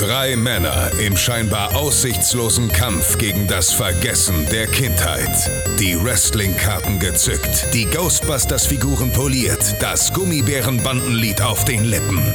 Drei Männer im scheinbar aussichtslosen Kampf gegen das Vergessen der Kindheit. Die Wrestling-Karten gezückt, die Ghostbusters-Figuren poliert, das Gummibärenbandenlied auf den Lippen.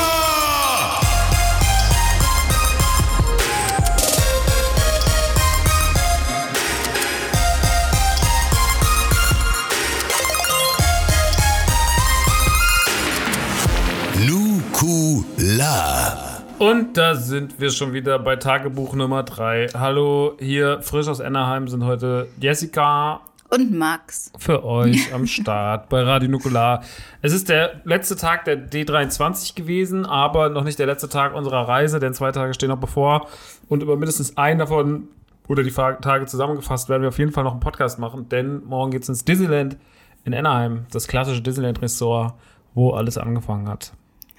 Nukular. Und da sind wir schon wieder bei Tagebuch Nummer 3. Hallo, hier frisch aus Ennerheim sind heute Jessica Und Max. für euch am Start bei Radio Nukular. Es ist der letzte Tag der D23 gewesen, aber noch nicht der letzte Tag unserer Reise, denn zwei Tage stehen noch bevor. Und über mindestens einen davon oder die Tage zusammengefasst werden wir auf jeden Fall noch einen Podcast machen, denn morgen geht's ins Disneyland in Ennerheim, das klassische Disneyland-Ressort, wo alles angefangen hat.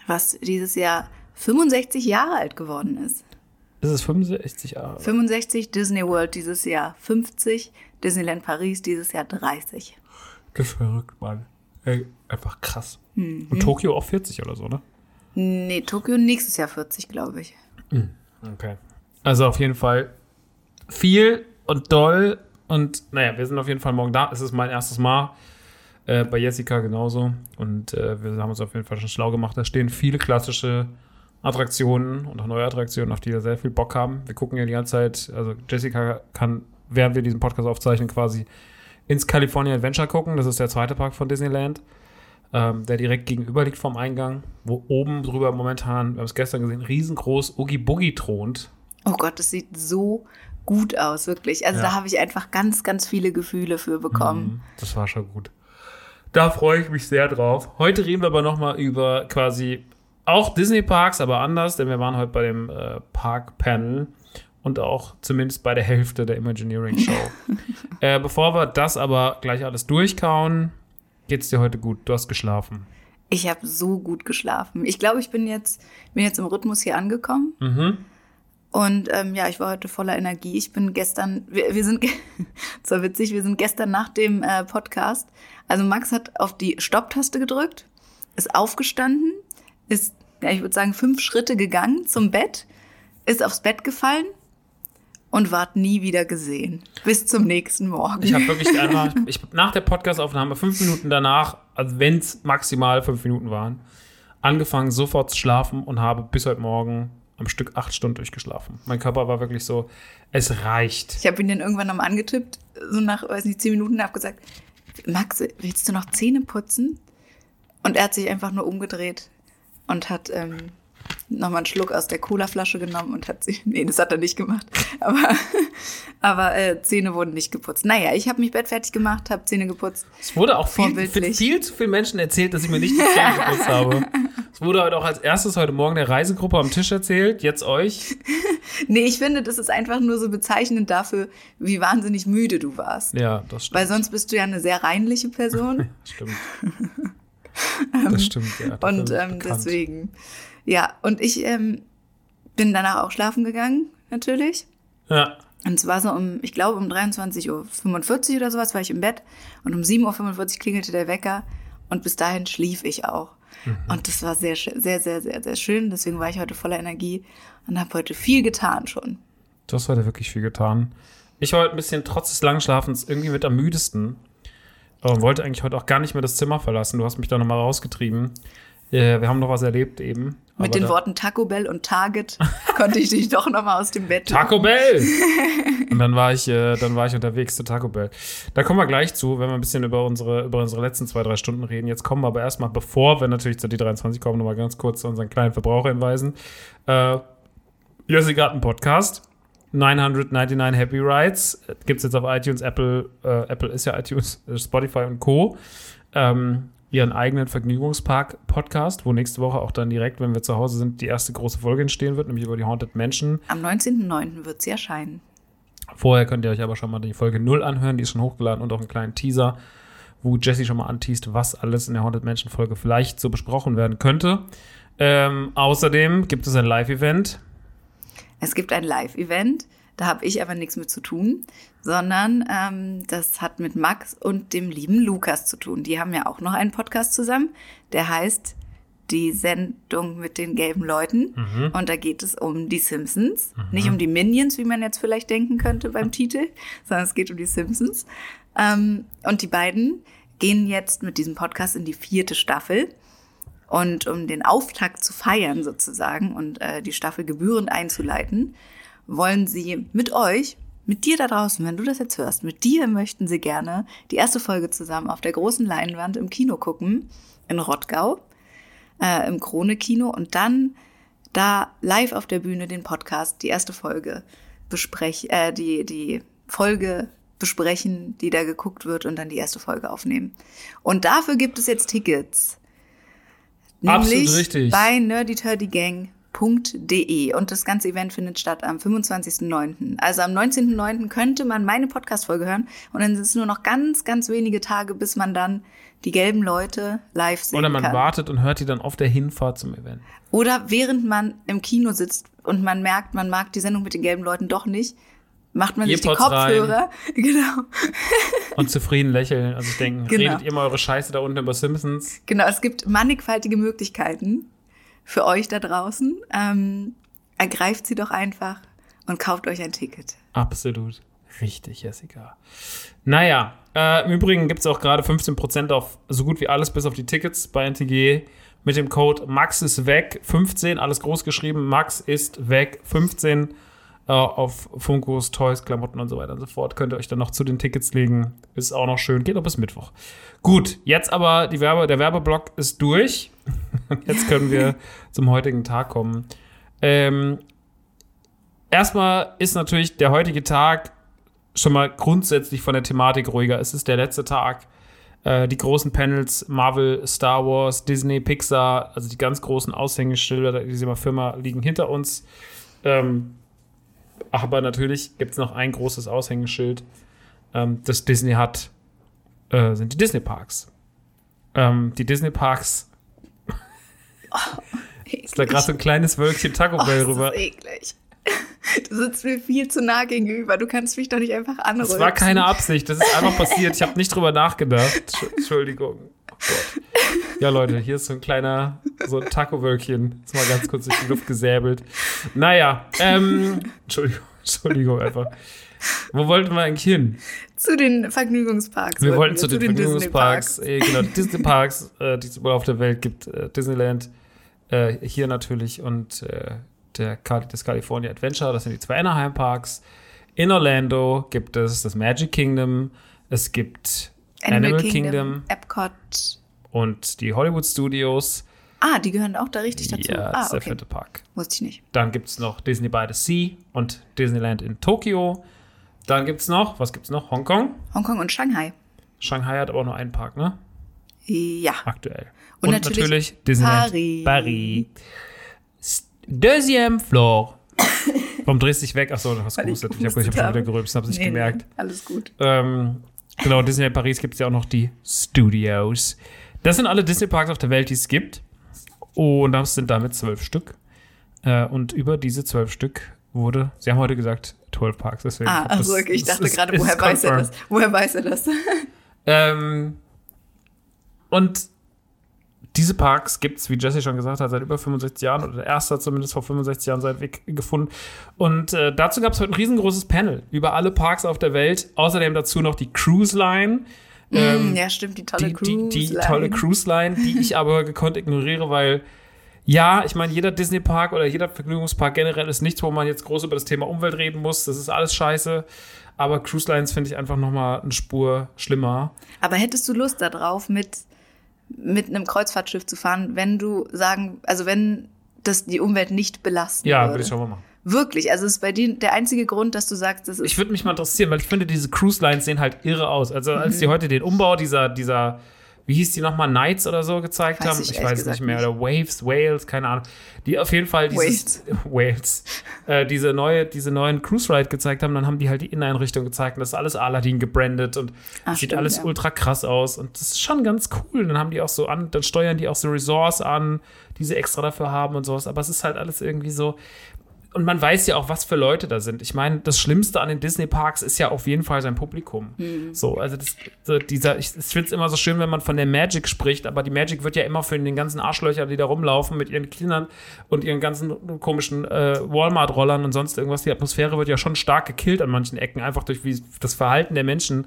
Was dieses Jahr 65 Jahre alt geworden ist. Ist es 65 Jahre? 65 Disney World dieses Jahr 50, Disneyland Paris dieses Jahr 30. Das ist verrückt, Mann. Ey, einfach krass. Und Tokio auch 40 oder so, ne? Nee, Tokio nächstes Jahr 40, glaube ich. Okay. Also auf jeden Fall viel und doll. Und naja, wir sind auf jeden Fall morgen da. Es ist mein erstes Mal. Äh, bei Jessica genauso. Und äh, wir haben uns auf jeden Fall schon schlau gemacht. Da stehen viele klassische Attraktionen und auch neue Attraktionen, auf die wir sehr viel Bock haben. Wir gucken ja die ganze Zeit, also Jessica kann, während wir diesen Podcast aufzeichnen, quasi ins California Adventure gucken. Das ist der zweite Park von Disneyland, ähm, der direkt gegenüber liegt vom Eingang, wo oben drüber momentan, wir haben es gestern gesehen, riesengroß Oogie Boogie thront. Oh Gott, das sieht so gut aus, wirklich. Also Ja. da habe ich einfach ganz, ganz viele Gefühle für bekommen. Mhm, Das war schon gut. Da freue ich mich sehr drauf. Heute reden wir aber nochmal über quasi auch Disney-Parks, aber anders, denn wir waren heute bei dem äh, Park-Panel und auch zumindest bei der Hälfte der Imagineering-Show. äh, bevor wir das aber gleich alles durchkauen, geht's dir heute gut? Du hast geschlafen. Ich habe so gut geschlafen. Ich glaube, ich bin jetzt, bin jetzt im Rhythmus hier angekommen. Mhm. Und ähm, ja, ich war heute voller Energie. Ich bin gestern, wir, wir sind, ge- das war witzig, wir sind gestern nach dem äh, Podcast. Also Max hat auf die Stopptaste gedrückt, ist aufgestanden, ist, ja, ich würde sagen, fünf Schritte gegangen zum Bett, ist aufs Bett gefallen und ward nie wieder gesehen. Bis zum nächsten Morgen. Ich habe wirklich einfach, ich, nach der Podcast-Aufnahme, fünf Minuten danach, also wenn es maximal fünf Minuten waren, angefangen sofort zu schlafen und habe bis heute Morgen am Stück acht Stunden durchgeschlafen. Mein Körper war wirklich so, es reicht. Ich habe ihn dann irgendwann nochmal angetippt, so nach, weiß nicht, zehn Minuten, habe gesagt, Max, willst du noch Zähne putzen? Und er hat sich einfach nur umgedreht und hat ähm, nochmal einen Schluck aus der Colaflasche genommen und hat sie, nee, das hat er nicht gemacht, aber, aber äh, Zähne wurden nicht geputzt. Naja, ich habe mich bettfertig gemacht, habe Zähne geputzt. Es wurde auch viel, Vorbildlich. viel zu vielen Menschen erzählt, dass ich mir nicht die Zähne geputzt habe. Es wurde heute auch als erstes heute Morgen der Reisegruppe am Tisch erzählt, jetzt euch. Nee, ich finde, das ist einfach nur so bezeichnend dafür, wie wahnsinnig müde du warst. Ja, das stimmt. Weil sonst bist du ja eine sehr reinliche Person. Stimmt. Das stimmt, ja. Und ähm, deswegen, ja, und ich ähm, bin danach auch schlafen gegangen, natürlich. Ja. Und es war so um, ich glaube, um 23.45 Uhr oder sowas war ich im Bett. Und um 7.45 Uhr klingelte der Wecker. Und bis dahin schlief ich auch. Mhm. Und das war sehr, sehr, sehr, sehr, sehr schön. Deswegen war ich heute voller Energie und habe heute viel getan schon. Du hast heute wirklich viel getan. Ich war heute ein bisschen trotz des langen Schlafens irgendwie mit am müdesten. Und wollte eigentlich heute auch gar nicht mehr das Zimmer verlassen. Du hast mich da nochmal rausgetrieben. Äh, wir haben noch was erlebt eben. Mit den Worten Taco Bell und Target konnte ich dich doch noch mal aus dem Bett Taco Bell! Und dann war ich, äh, dann war ich unterwegs zu Taco Bell. Da kommen wir gleich zu, wenn wir ein bisschen über unsere, über unsere letzten zwei, drei Stunden reden. Jetzt kommen wir aber erstmal, bevor wir natürlich zu D23 kommen, nochmal ganz kurz zu unseren kleinen Verbraucher hinweisen. Äh, Jössi Garten Podcast. 999 Happy Rides. Gibt's jetzt auf iTunes, Apple, äh, Apple ist ja iTunes, äh, Spotify und Co. Ähm, ihren eigenen Vergnügungspark-Podcast, wo nächste Woche auch dann direkt, wenn wir zu Hause sind, die erste große Folge entstehen wird, nämlich über die Haunted Mansion. Am 19.09. wird sie erscheinen. Vorher könnt ihr euch aber schon mal die Folge 0 anhören, die ist schon hochgeladen und auch einen kleinen Teaser, wo Jesse schon mal anteast, was alles in der Haunted Mansion Folge vielleicht so besprochen werden könnte. Ähm, außerdem gibt es ein Live-Event. Es gibt ein Live-Event, da habe ich aber nichts mit zu tun, sondern ähm, das hat mit Max und dem lieben Lukas zu tun. Die haben ja auch noch einen Podcast zusammen, der heißt die Sendung mit den gelben Leuten. Und da geht es um die Simpsons. Nicht um die Minions, wie man jetzt vielleicht denken könnte beim Titel, sondern es geht um die Simpsons. Ähm, und die beiden gehen jetzt mit diesem Podcast in die vierte Staffel. Und um den Auftakt zu feiern sozusagen und äh, die Staffel gebührend einzuleiten, wollen sie mit euch, mit dir da draußen, wenn du das jetzt hörst, mit dir möchten sie gerne die erste Folge zusammen auf der großen Leinwand im Kino gucken, in Rottgau, äh, im Krone-Kino und dann da live auf der Bühne den Podcast, die erste Folge besprechen, äh, die, die Folge besprechen, die da geguckt wird und dann die erste Folge aufnehmen. Und dafür gibt es jetzt Tickets. Absolut richtig. bei nerdyturdygang.de und das ganze Event findet statt am 25.09. Also am 19.09. könnte man meine Podcast-Folge hören und dann sind es nur noch ganz, ganz wenige Tage, bis man dann die gelben Leute live sehen Oder man kann. wartet und hört die dann auf der Hinfahrt zum Event. Oder während man im Kino sitzt und man merkt, man mag die Sendung mit den gelben Leuten doch nicht, macht man sich die Earpods rein. Kopfhörer. Genau. Und zufrieden lächeln. Also ich denke, Genau. redet ihr mal eure Scheiße da unten über Simpsons. Genau, es gibt mannigfaltige Möglichkeiten für euch da draußen. Ähm, ergreift sie doch einfach und kauft euch ein Ticket. Absolut richtig, Jessica. Naja, äh, im Übrigen gibt es auch gerade 15% auf so gut wie alles, bis auf die Tickets bei NTG mit dem Code Max ist weg 15, alles groß geschrieben, Max ist weg 15 äh, auf Funkos, Toys, Klamotten und so weiter und so fort. Könnt ihr euch dann noch zu den Tickets legen. Ist auch noch schön, geht noch bis Mittwoch. Gut, jetzt aber Werbe, der Werbeblock ist durch. jetzt können wir zum heutigen Tag kommen. Ähm, erstmal ist natürlich der heutige Tag schon mal grundsätzlich von der Thematik ruhiger. Es ist der letzte Tag. Äh, die großen Panels, Marvel, Star Wars, Disney, Pixar, also die ganz großen Aushängeschilder dieser Firma liegen hinter uns. Ähm, aber natürlich gibt es noch ein großes Aushängeschild, ähm, das Disney hat, äh, sind die Disney Parks. Ähm, die Disney Parks, ist da gerade so ein kleines Wölkchen Taco Oh, Bell das rüber. ist eklig. Du sitzt mir viel zu nah gegenüber. Du kannst mich doch nicht einfach anrühren. Das war keine Absicht, das ist einfach passiert. Ich habe nicht drüber nachgedacht. Entsch- Entschuldigung. Oh. Ja, Leute, hier ist so ein kleiner, so ein Taco-Wölkchen. Ist mal ganz kurz durch die Luft gesäbelt. Naja, ähm, Entschuldigung, Entschuldigung einfach. Wo wollten wir eigentlich hin? Zu den Vergnügungsparks. Wir wollten zu den, Disney-Parks. Vergnügungsparks, äh, genau, Disney Parks, äh, die es überall auf der Welt gibt. Äh, Disneyland, äh, hier natürlich und äh, der, das California Adventure, das sind die zwei Anaheim Parks. In Orlando gibt es das Magic Kingdom, es gibt Animal, Animal, Kingdom, Kingdom, Epcot. und die Hollywood Studios. Ah, die gehören auch da richtig dazu. Ja, das ah, ist der okay. vierte Park. Wusste ich nicht. Dann gibt es noch Disney by the Sea und Disneyland in Tokio. Dann gibt es noch, was gibt es noch? Hongkong. Hongkong und Shanghai. Shanghai hat aber auch nur einen Park, ne? Ja. aktuell. Und natürlich Disneyland Paris. Paris. Deuxième floor. Warum drehst du dich weg? Achso, du hast Weil ich gehustet. Ich habe hab gehustet schon wieder habe. gerülpst, hab's nicht Nee, gemerkt. Alles gut. Ähm, genau, Disneyland Paris gibt es ja auch noch die Studios. Das sind alle Disney-Parks auf der Welt, die es gibt. Und das sind damit zwölf Stück. Äh, und über diese zwölf Stück wurde, sie haben heute gesagt, 12 Parks. Deswegen Ah, das- also okay, ich dachte ist- gerade, woher weiß er das? Woher weiß er das? Ähm, und diese Parks gibt es, wie Jesse schon gesagt hat, seit über 65 Jahren oder der erste hat zumindest vor 65 Jahren seinen Weg gefunden. Und äh, dazu gab es heute ein riesengroßes Panel über alle Parks auf der Welt. Außerdem dazu noch die Cruise Line. Ähm, ja, stimmt, die tolle die, Cruise. die, die tolle Cruise Line, die ich aber gekonnt ignoriere, weil ja, ich meine, jeder Disney-Park oder jeder Vergnügungspark generell ist nichts, wo man jetzt groß über das Thema Umwelt reden muss. Das ist alles scheiße. Aber Cruise Lines finde ich einfach nochmal eine Spur schlimmer. Aber hättest du Lust darauf, mit, mit einem Kreuzfahrtschiff zu fahren, wenn du sagen, also wenn das die Umwelt nicht belasten Ja, würde? würde ich schon mal machen. Wirklich, also ist bei dir der einzige Grund, dass du sagst, das ist Ich würde mich mal interessieren, weil ich finde, diese Cruise Lines sehen halt irre aus. Also als Mhm. die heute den Umbau dieser, dieser wie hieß die nochmal, Knights oder so gezeigt Weiß haben. ich Ich, weiß nicht gesagt mehr. nicht. Oder Waves, Wales, keine Ahnung. Die auf jeden Fall dieses Wales, äh, diese neue, diese neuen Cruise Ride gezeigt haben, dann haben die halt die Inneneinrichtung gezeigt und das ist alles Aladdin gebrandet und Ah, sieht stimmt, alles ja. ultra krass aus und das ist schon ganz cool. Dann haben die auch so an, dann steuern die auch so Resorts an, die sie extra dafür haben und sowas. Aber es ist halt alles irgendwie so, und man weiß ja auch, was für Leute da sind. Ich meine, das Schlimmste an den Disney-Parks ist ja auf jeden Fall sein Publikum. So, also das, so dieser, ich, ich finde es immer so schön, wenn man von der Magic spricht, aber die Magic wird ja immer für den ganzen Arschlöcher, die da rumlaufen mit ihren Kindern und ihren ganzen komischen äh, Walmart-Rollern und sonst irgendwas. Die Atmosphäre wird ja schon stark gekillt an manchen Ecken, einfach durch wie, das Verhalten der Menschen,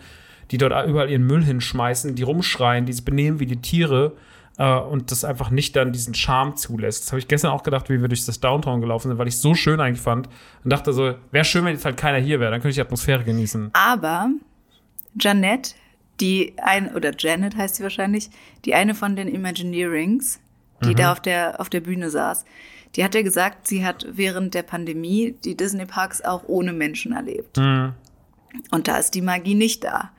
die dort überall ihren Müll hinschmeißen, die rumschreien, die sich benehmen wie die Tiere äh, und das einfach nicht dann diesen Charme zulässt. Das habe ich gestern auch gedacht, wie wir durch das Downtown gelaufen sind, weil ich es so schön eigentlich fand und dachte so, wäre schön, wenn jetzt halt keiner hier wäre, dann könnte ich die Atmosphäre genießen. Aber Janette, die ein, oder Janet heißt sie wahrscheinlich, die eine von den Imagineerings, die Mhm. da auf der, auf der Bühne saß, die hat ja gesagt, sie hat während der Pandemie die Disney-Parks auch ohne Menschen erlebt. Mhm. Und da ist die Magie nicht da.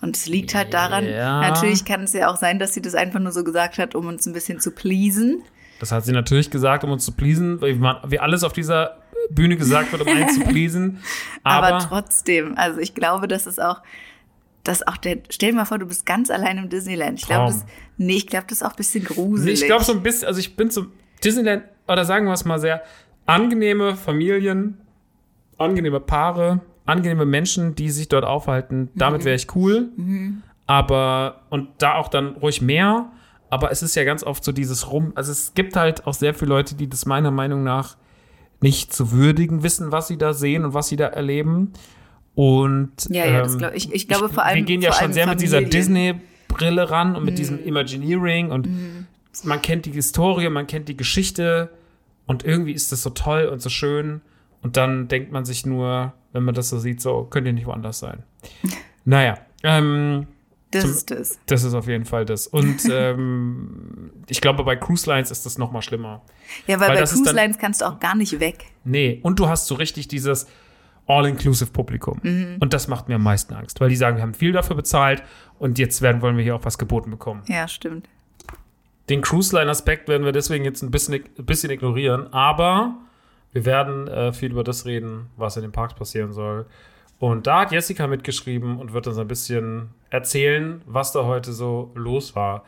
Und es liegt halt daran, Ja. natürlich kann es ja auch sein, dass sie das einfach nur so gesagt hat, um uns ein bisschen zu pleasen. Das hat sie natürlich gesagt, um uns zu pleasen, wie alles auf dieser Bühne gesagt wird, um einen zu pleasen. Aber, Aber, trotzdem, also ich glaube, das ist auch, dass auch der, stell dir mal vor, du bist ganz allein im Disneyland. Ich glaube, das, nee, ich glaube, das ist auch ein bisschen Nee, gruselig. ich glaube so ein bisschen, also ich bin zum Disneyland, oder sagen wir es mal sehr, angenehme Familien, angenehme Paare, angenehme Menschen, die sich dort aufhalten. Damit wäre ich cool. Aber, und da auch dann ruhig mehr. Aber es ist ja ganz oft so dieses Rum. Also es gibt halt auch sehr viele Leute, die das meiner Meinung nach nicht zu würdigen wissen, was sie da sehen und was sie da erleben. Und Ja, ja, ähm, glaub ich- ich glaube vor allem- Wir gehen ja schon sehr mit dieser. Disney-Brille ran und mit Mhm. diesem Imagineering und man kennt die Historie, man kennt die Geschichte und irgendwie ist das so toll und so schön. Und dann denkt man sich nur, wenn man das so sieht, so könnte nicht woanders sein. Naja, ähm, das zum- ist das. das ist auf jeden Fall das. Und ähm, ich glaube, bei Cruise Lines ist das noch mal schlimmer. Ja, weil, weil bei Cruise dann- Lines kannst du auch gar nicht weg. Nee, und du hast so richtig dieses All-Inclusive-Publikum. Und das macht mir am meisten Angst, weil die sagen, wir haben viel dafür bezahlt und jetzt werden, wollen wir hier auch was geboten bekommen. Ja, stimmt. Den Cruise-Line-Aspekt werden wir deswegen jetzt ein bisschen, ein bisschen ignorieren, aber wir werden äh, viel über das reden, was in den Parks passieren soll. Und da hat Jessica mitgeschrieben und wird uns ein bisschen erzählen, was da heute so los war.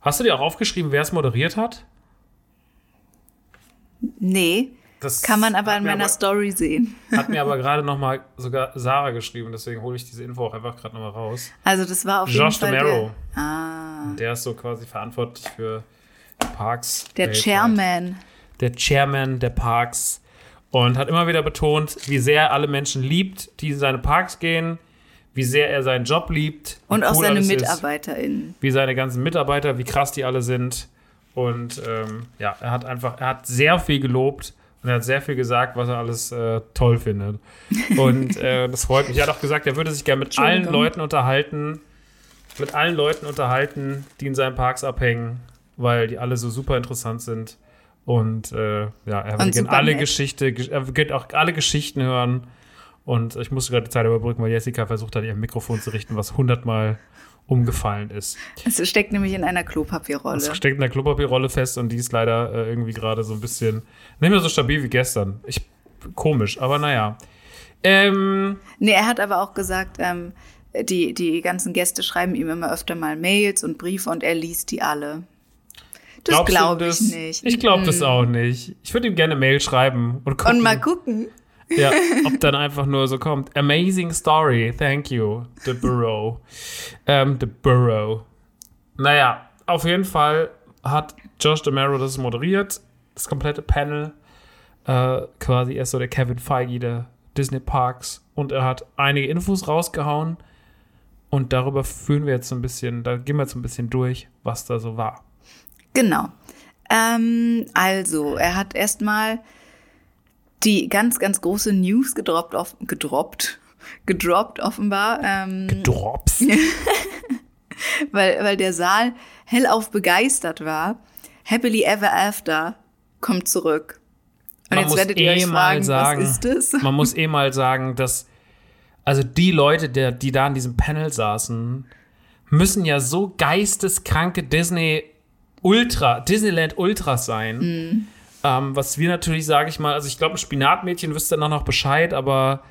Hast du dir auch aufgeschrieben, wer es moderiert hat? Nee, Das kann man aber in meiner Story sehen. Hat mir aber gerade noch mal sogar Sarah geschrieben, deswegen hole ich diese Info auch einfach gerade noch mal raus. Also das war auf Josh jeden Fall DeMero. der, ah, Der ist so quasi verantwortlich für Parks. der weltweit. Chairman. Der Chairman der Parks. Und hat immer wieder betont, wie sehr er alle Menschen liebt, die in seine Parks gehen, wie sehr er seinen Job liebt. Und auch cool seine ist, MitarbeiterInnen. wie seine ganzen Mitarbeiter, wie krass die alle sind. Und ähm, ja, er hat einfach, er hat sehr viel gelobt und er hat sehr viel gesagt, was er alles äh, toll findet. Und äh, das freut mich. Er hat auch gesagt, er würde sich gerne mit allen. Leuten unterhalten, mit allen Leuten unterhalten, die in seinen Parks abhängen, weil die alle so super interessant sind. Und äh, ja, er super alle. Geschichte, er würde auch alle Geschichten hören. Und ich musste gerade die Zeit überbrücken, weil Jessica versucht hat, ihr Mikrofon zu richten, was hundertmal umgefallen ist. Es steckt nämlich in einer Klopapierrolle. Es steckt in der Klopapierrolle fest und die ist leider äh, irgendwie gerade so ein bisschen nicht mehr so stabil wie gestern. Ich, komisch, aber naja. Ähm, Nee, er hat aber auch gesagt, ähm, die, die ganzen Gäste schreiben ihm immer öfter mal Mails und Briefe und er liest die alle. Das glaube ich das? nicht. Ich glaube das auch nicht. Ich würde ihm gerne Mail schreiben und gucken, Und mal gucken. ja, ob dann einfach nur so kommt. Amazing story, thank you, The Burrow. ähm, The Burrow. Naja, auf jeden Fall hat Josh DeMero das moderiert, das komplette Panel. Äh, quasi er ist so der Kevin Feige der Disney Parks und er hat einige Infos rausgehauen und darüber führen wir jetzt so ein bisschen, da gehen wir jetzt so ein bisschen durch, was da so war. Genau. Ähm, also, er hat erstmal die ganz, ganz große News gedroppt, off gedroppt, gedroppt offenbar, ähm, Drops. weil, weil der Saal hellauf begeistert war. Happily Ever After kommt zurück. Und Man jetzt werdet ihr eh euch fragen, sagen, was ist das? Man muss eh mal sagen, dass also die Leute, der, die da in diesem Panel saßen, müssen ja so geisteskranke Disney Ultra, Disneyland Ultras sein. Mhm. Ähm, was wir natürlich, sage ich mal, also ich glaube, ein Spinatmädchen wüsste dann auch noch Bescheid, aber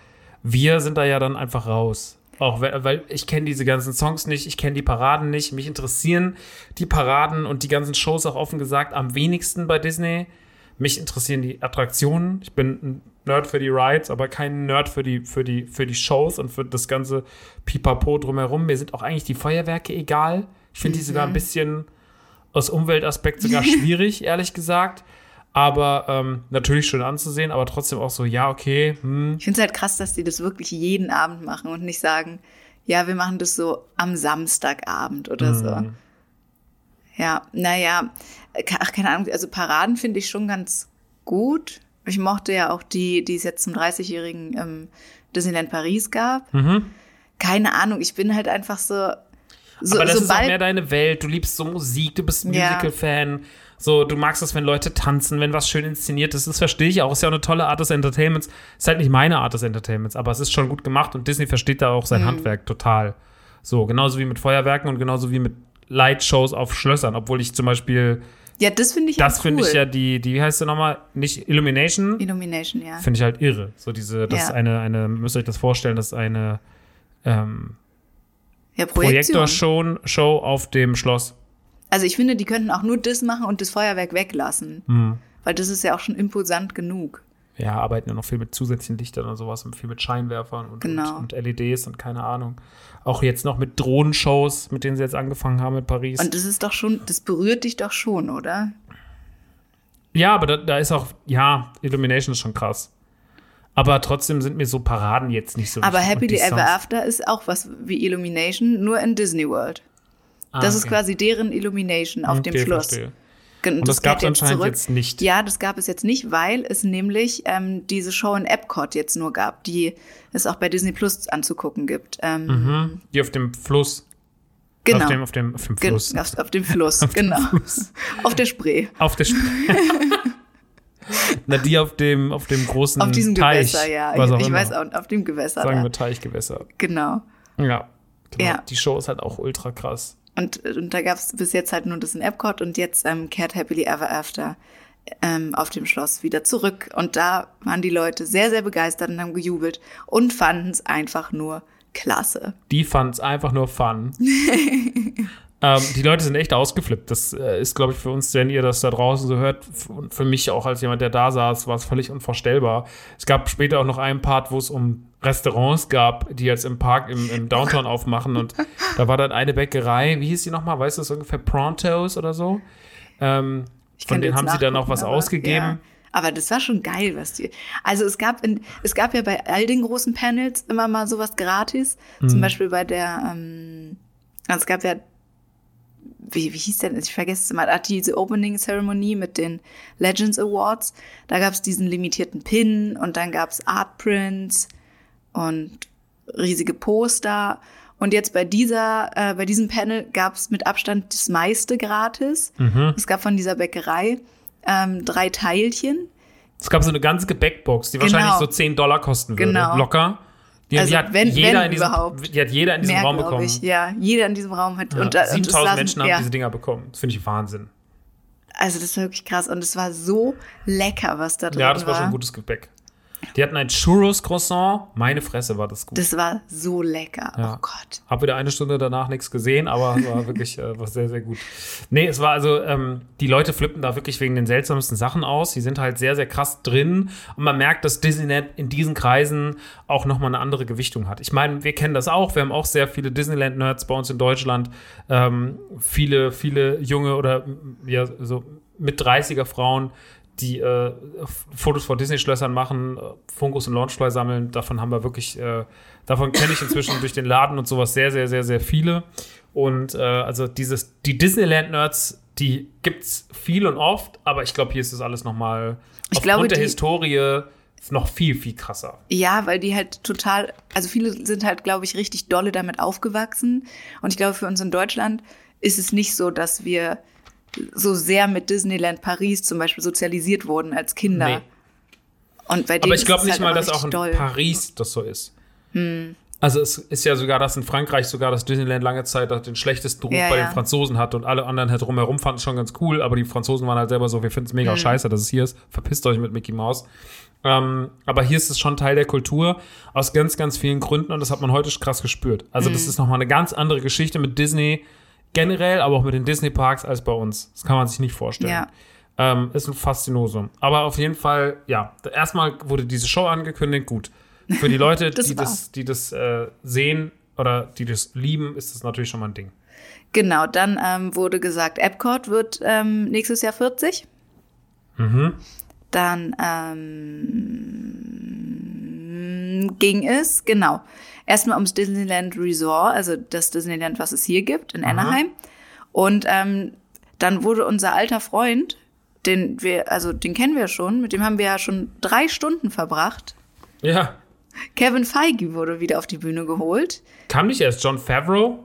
wir sind da ja dann einfach raus. Auch weil, ich kenne diese ganzen Songs nicht, ich kenne die Paraden nicht. Mich interessieren die Paraden und die ganzen Shows auch offen gesagt am wenigsten bei Disney. Mich interessieren die Attraktionen. Ich bin ein Nerd für die Rides, aber kein Nerd für die, für die, für die Shows und für das ganze Pipapo drumherum. Mir sind auch eigentlich die Feuerwerke egal. Ich finde die sogar ein bisschen aus Umweltaspekt sogar schwierig, ehrlich gesagt. Aber ähm, natürlich schön anzusehen, aber trotzdem auch so, ja, okay, hm, Ich finde es halt krass, dass die das wirklich jeden Abend machen und nicht sagen, ja, wir machen das so am Samstagabend oder so. Mhm. Ja, naja, ach, keine Ahnung, also Paraden finde ich schon ganz gut. Ich mochte ja auch die, die es jetzt zum 30-jährigen ähm, Disneyland Paris gab. Mhm. Keine Ahnung, ich bin halt einfach so. So aber das ist auch mehr deine Welt. Du liebst so Musik, du bist ein Ja. Musical-Fan. So, du magst es, wenn Leute tanzen, wenn was schön inszeniert ist. Das verstehe ich auch. Ist ja auch eine tolle Art des Entertainments. Ist halt nicht meine Art des Entertainments, aber es ist schon gut gemacht und Disney versteht da auch Mhm. sein Handwerk total. So, genauso wie mit Feuerwerken und genauso wie mit Lightshows auf Schlössern. Obwohl ich zum Beispiel, ja, das finde ich das halt finde cool. ich ja die, die, wie heißt sie nochmal? Nicht Illumination? Illumination, ja. Finde ich halt irre. So diese, das ist Ja. eine, eine, müsst ihr euch das vorstellen, das ist eine ähm, Ja. Projektorshow Show auf dem Schloss. Also ich finde, die könnten auch nur das machen und das Feuerwerk weglassen. Hm. Weil das ist ja auch schon imposant genug. ja, arbeiten ja noch viel mit zusätzlichen Lichtern und sowas und viel mit Scheinwerfern und, Genau. und, und LEDs und keine Ahnung. Auch jetzt noch mit Drohnenshows, mit denen sie jetzt angefangen haben mit Paris. Und das ist doch schon, das berührt dich doch schon, oder? ja, aber da, da ist auch, ja, Illumination ist schon krass. Aber trotzdem sind mir so Paraden jetzt nicht so Aber wichtig. Und Happily Ever Songs- After ist auch was wie Illumination, nur in Disney World. Ah, Das ist okay. quasi deren Illumination auf dem Okay, Schloss. verstehe. Gen- Und das gab es anscheinend zurück. jetzt nicht. Ja, das gab es jetzt nicht, weil es nämlich ähm, diese Show in Epcot jetzt nur gab, die es auch bei Disney Plus anzugucken gibt. Ähm, Mhm. Die auf dem Fluss. Genau. Auf dem, auf dem, auf dem Fluss. Auf, auf dem Fluss, Auf dem genau. Fluss. Auf der Spree. Auf der Sp Na, die auf dem, auf dem großen Auf diesem Teich. Gewässer, ja. Ich immer. weiß auch, auf dem Gewässer. Sagen da. wir Teichgewässer. Genau. Ja. Genau. Ja. Die Show ist halt auch ultra krass. Und, und da gab es bis jetzt halt nur das in Epcot und jetzt ähm, kehrt Happily Ever After ähm, auf dem Schloss wieder zurück. Und da waren die Leute sehr, sehr begeistert und haben gejubelt und fanden es einfach nur klasse. Die fand es einfach nur fun. ähm, die Leute sind echt ausgeflippt. Das äh, ist, glaube ich, für uns, wenn ihr das da draußen so hört, und für mich auch als jemand, der da saß, war es völlig unvorstellbar. Es gab später auch noch einen Part, wo es um Restaurants gab, die jetzt im Park im, im Downtown aufmachen. Und da war dann eine Bäckerei, wie hieß die nochmal? Weißt du, das ungefähr Prontos oder so? Ähm, von denen haben sie dann noch was aber, ausgegeben. Ja. Aber das war schon geil, was die. Also es gab in, es gab ja bei all den großen Panels immer mal sowas gratis. Mhm. Zum Beispiel bei der, ähm, also es gab ja, wie, wie hieß denn, ich vergesse es immer, ach, diese Opening Ceremony mit den Legends Awards. Da gab es diesen limitierten Pin und dann gab es Art Prints und riesige Poster. Und jetzt bei dieser, äh, bei diesem Panel gab es mit Abstand das meiste gratis. Mhm. Es gab von dieser Bäckerei ähm, drei Teilchen. Es gab so eine ganze Gebäckbox, die Genau. wahrscheinlich so 10 Dollar kosten würde. Genau. Locker. Die, Also die hat wenn- jeder wenn in diesem, überhaupt. Die hat jeder in diesem Mehr, Raum bekommen. ich. Ja, jeder in diesem Raum hat. Ja, und, da- und es 7000 saßen- Menschen haben ja, diese Dinger bekommen. Das finde ich Wahnsinn. Also das war wirklich krass. Und es war so lecker, was da drin Ja, das war war. schon gutes Gebäck. Die hatten ein Churros-Croissant. Meine Fresse war das gut. Das war so lecker. Ja. Oh Gott. Hab wieder eine Stunde danach nichts gesehen, aber es war wirklich äh, war sehr, sehr gut. Nee, es war also, ähm, die Leute flippen da wirklich wegen den seltsamsten Sachen aus. Die sind halt sehr, sehr krass drin. Und man merkt, dass Disneyland in diesen Kreisen auch nochmal eine andere Gewichtung hat. Ich meine, wir kennen das auch. Wir haben auch sehr viele Disneyland-Nerds bei uns in Deutschland. Ähm, viele, viele junge oder ja, so mit 30er Frauen, die äh, Fotos vor Disney-Schlössern machen, äh, Funkus und Launchfly sammeln. Davon haben wir wirklich, äh, davon kenne ich inzwischen durch den Laden und sowas sehr, sehr, sehr, sehr viele. Und äh, also dieses, die Disneyland-Nerds, die gibt's viel und oft, aber ich glaube, hier ist das alles nochmal aufgrund glaube, der Historie noch viel, viel krasser. Ja, weil die halt total, also viele sind halt, glaube ich, richtig dolle damit aufgewachsen. Und ich glaube, für uns in Deutschland ist es nicht so, dass wir so sehr mit Disneyland Paris zum Beispiel sozialisiert wurden als Kinder. Nee. Und bei denen Aber ich glaube nicht halt mal, dass auch in doll. Paris das so ist. Also es ist ja sogar, dass in Frankreich sogar das Disneyland lange Zeit den schlechtesten Ruf Ja, bei ja. den Franzosen hat und alle anderen halt drumherum fanden es schon ganz cool, aber die Franzosen waren halt selber so, wir finden es mega Mhm. scheiße, dass es hier ist. Verpisst euch mit Mickey Mouse. Ähm, aber hier ist es schon Teil der Kultur aus ganz, ganz vielen Gründen und das hat man heute krass gespürt. Also Mhm. das ist nochmal eine ganz andere Geschichte mit Disney generell, aber auch mit den Disney-Parks als bei uns. Das kann man sich nicht vorstellen. Ja. Ähm, ist ein Faszinosum. Aber auf jeden Fall, ja, erstmal wurde diese Show angekündigt, gut. Für die Leute, Das die das, die das äh, sehen oder die das lieben, ist das natürlich schon mal ein Ding. Genau, dann ähm, wurde gesagt, Epcot wird ähm, nächstes Jahr 40. Mhm. Dann ähm, ging es, genau, erstmal ums Disneyland Resort, also das Disneyland, was es hier gibt in Anaheim. Und ähm, dann wurde unser alter Freund, den wir, also den kennen wir schon, mit dem haben wir ja schon drei Stunden verbracht. Ja. Kevin Feige wurde wieder auf die Bühne geholt. Kam nicht erst John Favreau?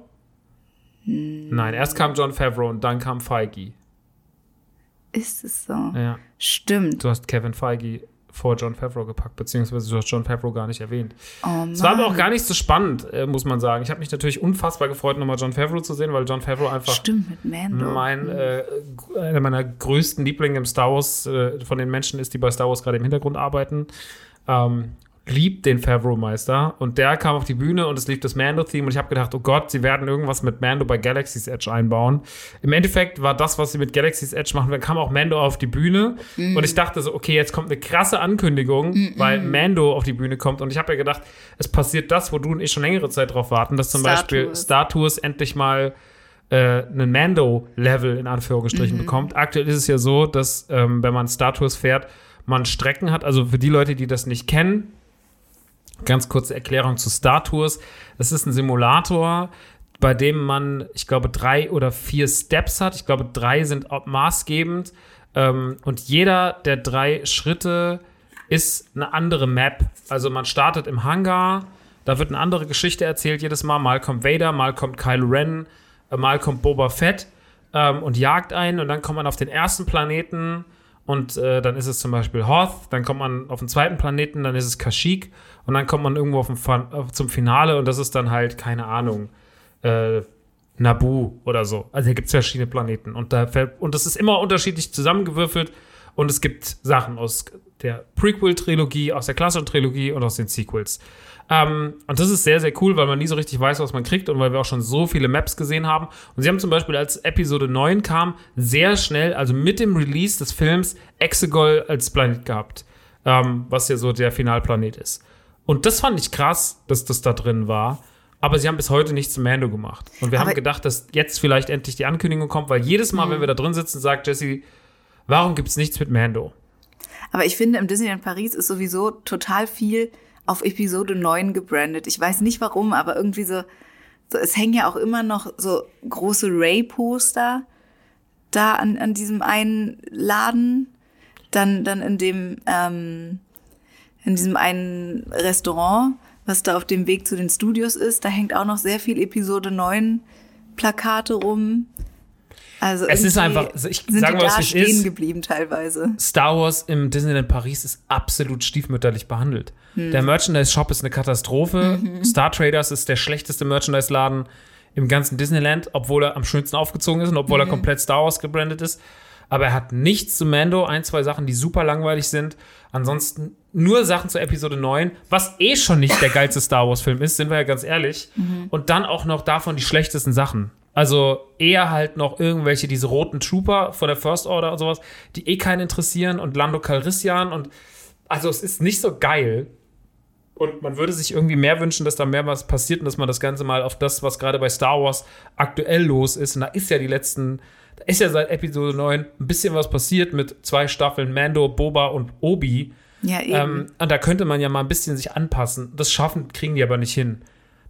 Hm. Nein, erst kam John Favreau und dann kam Feige. Ist es so? Ja. Stimmt. Du hast Kevin Feige vor John Favreau gepackt, beziehungsweise du hast John Favreau gar nicht erwähnt. Oh Es war aber auch gar nicht so spannend, äh, muss man sagen. Ich habe mich natürlich unfassbar gefreut, nochmal John Favreau zu sehen, weil John Favreau einfach Stimmt, mit Mando. mein, äh, einer meiner größten Lieblinge im Star Wars, äh, von den Menschen ist, die bei Star Wars gerade im Hintergrund arbeiten. Ähm, liebt den Favreau-Meister und der kam auf die Bühne und es lief das Mando-Theme und ich habe gedacht, oh Gott, sie werden irgendwas mit Mando bei Galaxy's Edge einbauen. Im Endeffekt war das, was sie mit Galaxy's Edge machen, dann kam auch Mando auf die Bühne und ich dachte so, okay, jetzt kommt eine krasse Ankündigung, weil Mando auf die Bühne kommt und ich habe ja gedacht, es passiert das, wo du und ich schon längere Zeit drauf warten, dass zum Star Beispiel. Star Tours endlich mal äh, einen Mando-Level in Anführungsstrichen Mhm. bekommt. Aktuell ist es ja so, dass ähm, wenn man Star Tours fährt, man Strecken hat. Also für die Leute, die das nicht kennen, ganz kurze Erklärung zu Star Tours. Das ist ein Simulator, bei dem man, ich glaube, drei oder vier Steps hat. Ich glaube, drei sind maßgebend. Ähm, und jeder der drei Schritte ist eine andere Map. Also man startet im Hangar, da wird eine andere Geschichte erzählt jedes Mal. Mal kommt Vader, mal kommt Kylo Ren, äh, mal kommt Boba Fett ähm, und jagt einen. Und dann kommt man auf den ersten Planeten und äh, dann ist es zum Beispiel Hoth. Dann kommt man auf den zweiten Planeten, dann ist es Kashyyyk. Und dann kommt man irgendwo auf auf, zum Finale und das ist dann halt, keine Ahnung, äh, Naboo oder so. Also hier gibt es verschiedene Planeten. Und, da fällt, und das ist immer unterschiedlich zusammengewürfelt. Und es gibt Sachen aus der Prequel-Trilogie, aus der Klasse-Trilogie und aus den Sequels. Ähm, und das ist sehr, sehr cool, weil man nie so richtig weiß, was man kriegt und weil wir auch schon so viele Maps gesehen haben. Und sie haben zum Beispiel, als Episode 9 kam, sehr schnell, also mit dem Release des Films, Exegol als Planet gehabt. Ähm, was ja so der Finalplanet ist. Und das fand ich krass, dass das da drin war. Aber sie haben bis heute nichts zu Mando gemacht. Und wir Aber- haben gedacht, dass jetzt vielleicht endlich die Ankündigung kommt, weil jedes Mal, wenn wir da drin sitzen, sagt Jesse, warum gibt es nichts mit Mando? Aber ich finde, im Disneyland Paris ist sowieso total viel auf Episode 9 gebrandet. Ich weiß nicht warum, aber irgendwie so, so es hängen ja auch immer noch so große Ray-Poster da an, an diesem einen Laden. Dann, dann in dem, ähm, in diesem einen Restaurant, was da auf dem Weg zu den Studios ist, da hängt auch noch sehr viel Episode 9 Plakate rum. Also Es ist einfach- ich sind sag die mal, was es stehen ist. geblieben teilweise. Star Wars im Disneyland Paris ist absolut stiefmütterlich behandelt. Hm. Der Merchandise-Shop ist eine Katastrophe. Mhm. Star Traders ist der schlechteste Merchandise-Laden im ganzen Disneyland, obwohl er am schönsten aufgezogen ist und obwohl Mhm. er komplett Star Wars gebrandet ist. Aber er hat nichts zu Mando, ein, zwei Sachen, die super langweilig sind. Ansonsten nur Sachen zu Episode 9, was eh schon nicht der geilste Star Wars-Film ist, sind wir ja ganz ehrlich. Mhm. Und dann auch noch davon die schlechtesten Sachen. Also eher halt noch irgendwelche, diese roten Trooper von der First Order und sowas, die eh keinen interessieren und Lando Calrissian und also es ist nicht so geil. Und man würde sich irgendwie mehr wünschen, dass da mehr was passiert und dass man das Ganze mal auf das, was gerade bei Star Wars aktuell los ist. Und da ist ja die letzten, da ist ja seit Episode 9 ein bisschen was passiert mit zwei Staffeln Mando, Boba und Obi. Ja, eben. Ähm, und da könnte man ja mal ein bisschen sich anpassen. Das schaffen, kriegen die aber nicht hin.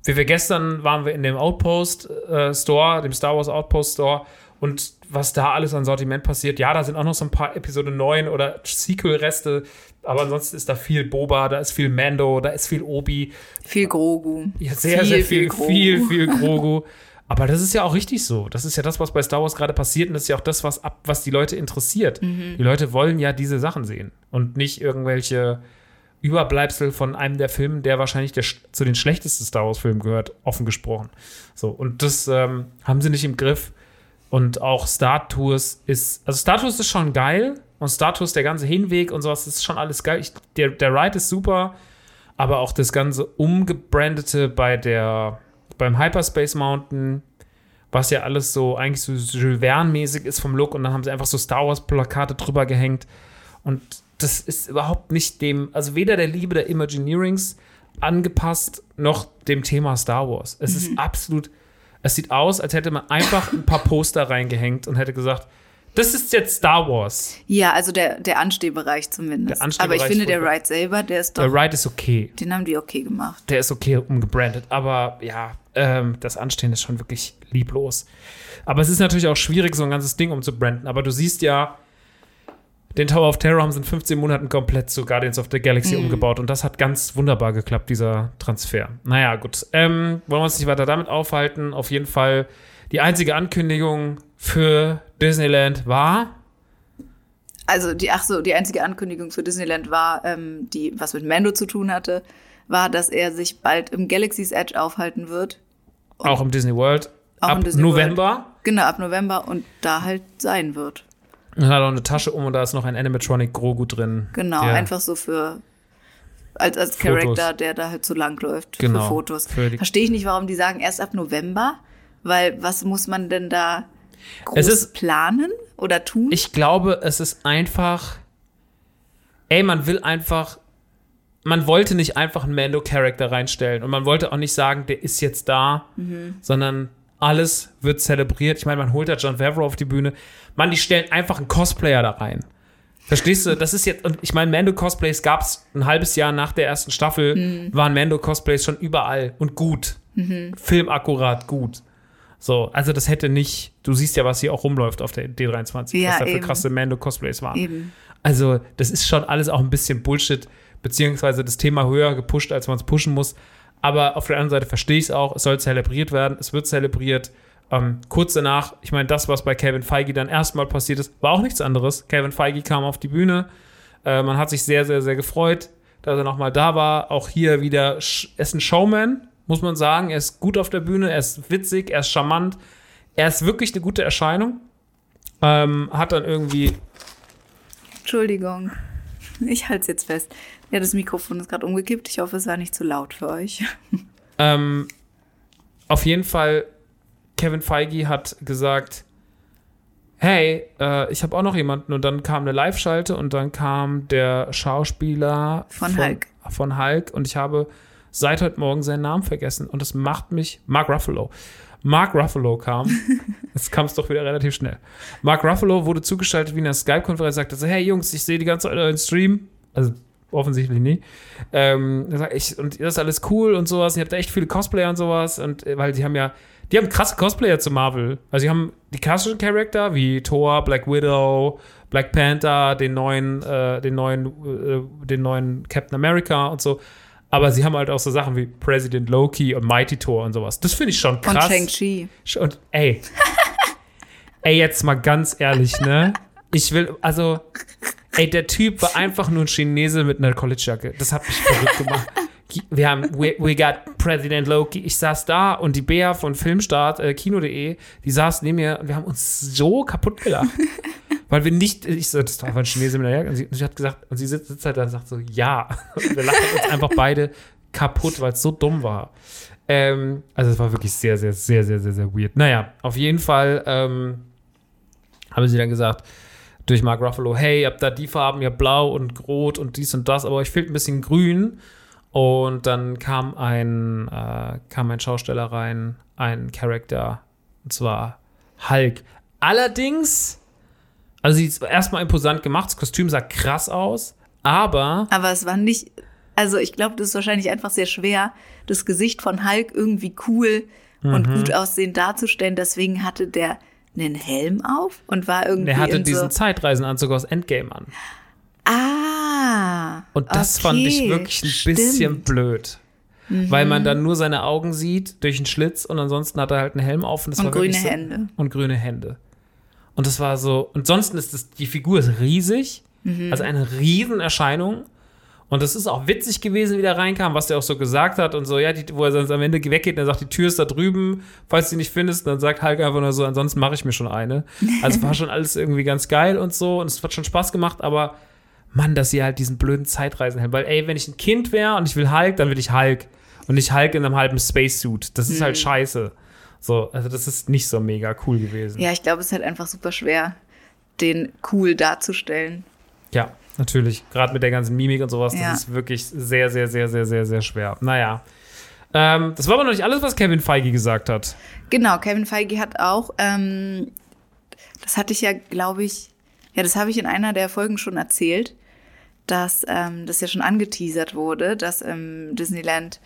Wie wir gestern waren wir in dem Outpost äh, Store, dem Star Wars Outpost Store und was da alles an Sortiment passiert. Ja, da sind auch noch so ein paar Episode 9 oder Sequel-Reste, aber ansonsten ist da viel Boba, da ist viel Mando, da ist viel Obi. Viel Grogu. Ja, sehr, sehr viel, Grogu. viel, viel Grogu. Aber das ist ja auch richtig so. Das ist ja das, was bei Star Wars gerade passiert und das ist ja auch das, was, ab, was die Leute interessiert. Die Leute wollen ja diese Sachen sehen und nicht irgendwelche Überbleibsel von einem der Filme, der wahrscheinlich der, zu den schlechtesten Star Wars-Filmen gehört, offen gesprochen. So, und das ähm, haben sie nicht im Griff. Und auch Star Tours ist, also Star Tours ist schon geil und Star Tours, der ganze Hinweg und sowas, ist schon alles geil. Ich, der, der Ride ist super, aber auch das ganze umgebrandete bei der, beim Hyperspace Mountain, was ja alles so eigentlich so Jules Verne-mäßig ist vom Look und dann haben sie einfach so Star Wars-Plakate drüber gehängt und das ist überhaupt nicht dem, also weder der Liebe der Imagineerings angepasst, noch dem Thema Star Wars. Es ist absolut es sieht aus, als hätte man einfach ein paar Poster reingehängt und hätte gesagt, das ist jetzt Star Wars. Ja, also der, der Anstehbereich zumindest. Der Anstehbereich aber ich finde, der. Ride selber, der ist doch, Der Ride ist okay. den haben die okay gemacht. Der ist okay umgebrandet. Aber ja, ähm, das Anstehen ist schon wirklich lieblos. Aber es ist natürlich auch schwierig, so ein ganzes Ding umzubranden. Aber du siehst ja, den Tower of Terror haben sie in 15 Monaten komplett zu Guardians of the Galaxy umgebaut. Und das hat ganz wunderbar geklappt, dieser Transfer. Naja, gut. Ähm, wollen wir uns nicht weiter damit aufhalten. Auf jeden Fall die einzige Ankündigung für Disneyland war. Also die, ach so, die einzige Ankündigung für Disneyland war, ähm, die was mit Mando zu tun hatte, war, dass er sich bald im Galaxy's Edge aufhalten wird. Auch im Disney World. Auch ab im Disney November. Genau, ab November und da halt sein wird. Und hat auch eine Tasche um und da ist noch ein Animatronic Grogu drin. Genau, der- einfach so für als, als. Charakter, der da halt so lang läuft Genau, für Fotos. Verstehe ich nicht, warum die sagen erst ab November, weil was muss man denn da groß Es ist- planen oder tun? Ich glaube, es ist einfach. Ey, man will einfach. Man wollte nicht einfach einen Mando-Charakter reinstellen und man wollte auch nicht sagen, der ist jetzt da, sondern alles wird zelebriert. Ich meine, man holt da John Favreau auf die Bühne. Man, die stellen einfach einen Cosplayer da rein. Verstehst du? Das ist jetzt, und ich meine, Mando-Cosplays gab es ein halbes Jahr nach der ersten Staffel, waren Mando-Cosplays schon überall und gut. Filmakkurat gut. So, also das hätte nicht, du siehst ja, was hier auch rumläuft auf der D23, Ja, was da für krasse Mando-Cosplays waren. Eben. Also, das ist schon alles auch ein bisschen Bullshit, beziehungsweise das Thema höher gepusht, als man es pushen muss. Aber auf der anderen Seite verstehe ich es auch, es soll zelebriert werden, es wird zelebriert. Ähm, kurz danach, ich meine, das, was bei Kevin Feige dann erstmal passiert ist, war auch nichts anderes. Kevin Feige kam auf die Bühne, äh, man hat sich sehr, sehr, sehr gefreut, dass er nochmal da war. Auch hier wieder, er ist ein Showman, muss man sagen. Er ist gut auf der Bühne, er ist witzig, er ist charmant. Er ist wirklich eine gute Erscheinung. Ähm, hat dann irgendwie Entschuldigung. Ich halte es jetzt fest. Ja, das Mikrofon ist gerade umgekippt. Ich hoffe, es war nicht zu laut für euch. Ähm, auf jeden Fall, Kevin Feige hat gesagt, hey, äh, ich habe auch noch jemanden. Und dann kam eine Live-Schalte und dann kam der Schauspieler Von Hulk. Von Hulk und ich habe seit heute Morgen seinen Namen vergessen. Und das macht mich, Mark Ruffalo. Mark Ruffalo kam. Jetzt kam es doch wieder relativ schnell. Mark Ruffalo wurde zugeschaltet wie in einer Skype-Konferenz, sagte so, hey Jungs, ich sehe die ganze Zeit euren Stream. Also offensichtlich nie. Ähm, ich, und das ist alles cool und sowas. Und ihr habt da echt viele Cosplayer und sowas. Und äh, weil die haben ja, die haben krasse Cosplayer zu Marvel. Also die haben die klassischen Charakter wie Thor, Black Widow, Black Panther, den neuen, äh, den neuen, äh, den neuen Captain America und so. Aber sie haben halt auch so Sachen wie President Loki und Mighty Thor und sowas. Das finde ich schon Und krass. Shang-Chi. Und ey, ey, jetzt mal ganz ehrlich, ne? Ich will, also, ey, der Typ war einfach nur ein Chinese mit einer Collegejacke. Das hat mich verrückt gemacht. Wir haben, we, we got President Loki. Ich saß da und die Bea von Filmstart, äh, Kino.de, die saß neben mir und wir haben uns so kaputt gelacht. Weil wir nicht, ich so, das war einfach ein Chinese mit einer Jacke. Und sie, und sie hat gesagt, und sie sitzt, sitzt halt da und sagt so, ja. Und wir lachen uns einfach beide kaputt, weil es so dumm war. Ähm, also es war wirklich sehr, sehr, sehr, sehr, sehr, sehr weird. Naja, auf jeden Fall ähm, haben sie dann gesagt, durch Mark Ruffalo, hey, ihr habt da die Farben, ihr habt blau und rot und dies und das, aber euch fehlt ein bisschen grün. Und dann kam ein, äh, kam ein Schausteller rein, ein Charakter, und zwar Hulk. Allerdings, also sie ist erstmal imposant gemacht, das Kostüm sah krass aus, aber Aber es war nicht, also ich glaube, das ist wahrscheinlich einfach sehr schwer, das Gesicht von Hulk irgendwie cool und Mhm. gut aussehend darzustellen. Deswegen hatte der einen Helm auf und war irgendwie er hatte in diesen so, Zeitreisenanzug aus Endgame an. Ah. Und das okay, fand ich wirklich ein stimmt. Mhm. bisschen blöd. Weil man dann nur seine Augen sieht durch einen Schlitz und ansonsten hat er halt einen Helm auf und das Und war grüne so, Hände. Und grüne Hände. Und das war so, und ansonsten ist das, die Figur ist riesig, Mhm. also eine Riesenerscheinung. Und das ist auch witzig gewesen, wie der reinkam, was der auch so gesagt hat und so, ja, die, wo er sonst am Ende weggeht, dann sagt, die Tür ist da drüben, falls du die nicht findest, dann sagt Hulk einfach nur so, ansonsten mache ich mir schon eine. Also war schon alles irgendwie ganz geil und so und es hat schon Spaß gemacht, aber Mann, dass sie halt diesen blöden Zeitreisen hält. Weil, ey, wenn ich ein Kind wäre und ich will Hulk, dann will ich Hulk. Und nicht Hulk in einem halben Spacesuit. Das ist halt scheiße. So, also das ist nicht so mega cool gewesen. Ja, ich glaube, es ist halt einfach super schwer, den cool darzustellen. Ja, natürlich. Gerade mit der ganzen Mimik und sowas, Ja. das ist wirklich sehr, sehr, sehr, sehr, sehr, sehr schwer. Naja. Ähm, das war aber noch nicht alles, was Kevin Feige gesagt hat. Genau, Kevin Feige hat auch, ähm, das hatte ich ja, glaube ich, ja, das habe ich in einer der Folgen schon erzählt, dass ähm, das ja schon angeteasert wurde, dass im Disneyland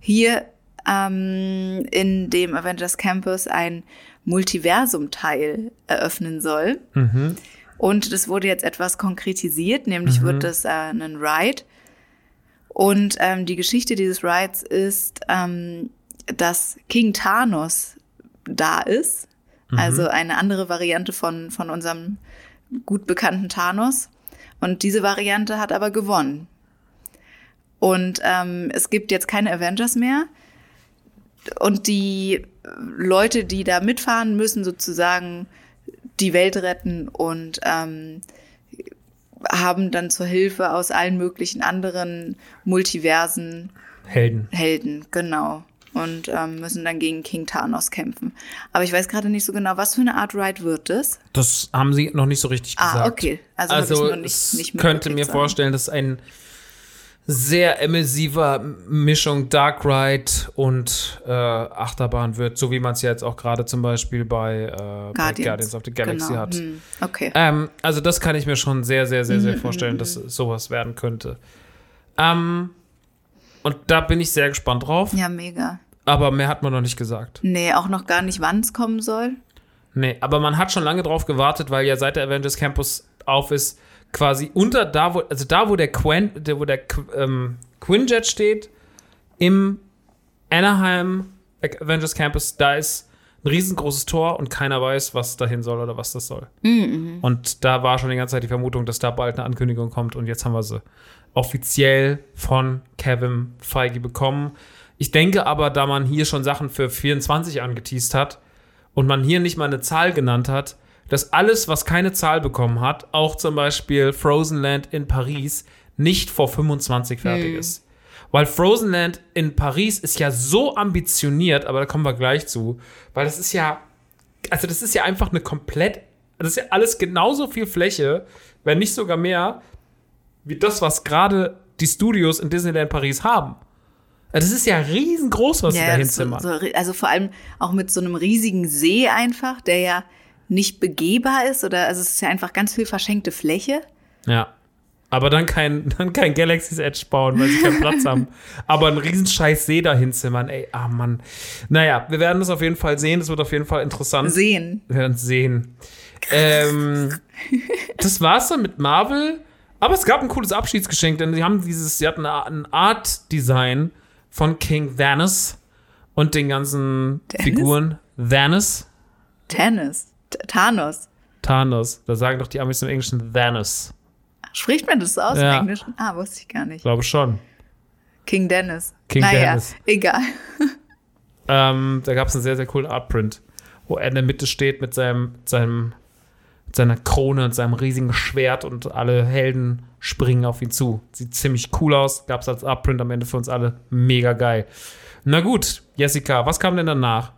hier ähm, in dem Avengers Campus ein Multiversum-Teil eröffnen soll. Und das wurde jetzt etwas konkretisiert, nämlich wird das äh, ein Ride. Und ähm, die Geschichte dieses Rides ist, ähm, dass King Thanos da ist. Also eine andere Variante von, von unserem gut bekannten Thanos. Und diese Variante hat aber gewonnen. Und ähm, es gibt jetzt keine Avengers mehr. Und die Leute, die da mitfahren, müssen sozusagen die Welt retten und ähm, haben dann zur Hilfe aus allen möglichen anderen Multiversen Helden. Helden, genau. Und ähm, müssen dann gegen King Thanos kämpfen. Aber ich weiß gerade nicht so genau, was für eine Art Ride wird das? Das haben sie noch nicht so richtig Ah, gesagt. okay. Also, Also, ich noch nicht, nicht könnte mir mitgekriegt, vorstellen, dass ein sehr immersiver Mischung Dark Ride und äh, Achterbahn wird, so wie man es ja jetzt auch gerade zum Beispiel bei, äh, bei Guardians. Guardians of the Galaxy genau. hat. Hm, okay. Ähm, also das kann ich mir schon sehr, sehr, sehr, Mhm, sehr vorstellen, dass sowas werden könnte. Ähm, und da bin ich sehr gespannt drauf, Ja, mega. aber mehr hat man noch nicht gesagt. Nee, auch noch gar nicht, wann es kommen soll. Nee, aber man hat schon lange drauf gewartet, weil ja seit der Avengers Campus auf ist, quasi unter da, wo, also da, wo der Quen, der, wo der ähm, Quinjet steht, im Anaheim Avengers Campus, da ist ein riesengroßes Tor und keiner weiß, was dahin soll oder was das soll. Und da war schon die ganze Zeit die Vermutung, dass da bald eine Ankündigung kommt und jetzt haben wir sie offiziell von Kevin Feige bekommen. Ich denke aber, da man hier schon Sachen für 24 angeteased hat und man hier nicht mal eine Zahl genannt hat, dass alles, was keine Zahl bekommen hat, auch zum Beispiel Frozen Land in Paris, nicht vor 25 fertig ist. Weil Frozen Land in Paris ist ja so ambitioniert, aber da kommen wir gleich zu, weil das ist ja, also das ist ja einfach eine komplett, das ist ja alles genauso viel Fläche, wenn nicht sogar mehr, wie das, was gerade die Studios in Disneyland Paris haben. Das ist ja riesengroß, was sie da hinzimmern. so, also vor allem auch mit so einem riesigen See einfach, der ja nicht begehbar ist oder also es ist ja einfach ganz viel verschenkte Fläche. Ja. Aber dann kein, dann kein Galaxy's Edge bauen, weil sie keinen Platz haben. Aber einen riesen scheiß See dahin zimmern, ey, ah Mann. Naja, wir werden das auf jeden Fall sehen. Das wird auf jeden Fall interessant. Sehen. Wir werden es sehen. Ähm, das war's dann mit Marvel. Aber es gab ein cooles Abschiedsgeschenk, denn sie haben dieses, sie hatten ein Art-Design von King Thanos und den ganzen Dennis? Figuren. Thanos? Tennis. Thanos. Thanos. Da sagen doch die Amis im Englischen Thanos. Spricht man das so aus Ja. im Englischen? Ah, wusste ich gar nicht. Ich glaube schon. King Dennis. King naja, Dennis. egal. Ähm, da gab es einen sehr, sehr coolen Artprint, wo er in der Mitte steht mit seinem, seinem, mit seiner Krone und seinem riesigen Schwert und alle Helden springen auf ihn zu. Sieht ziemlich cool aus. Gab es als Artprint am Ende für uns alle. Mega geil. Na gut, Jessica, was kam denn danach?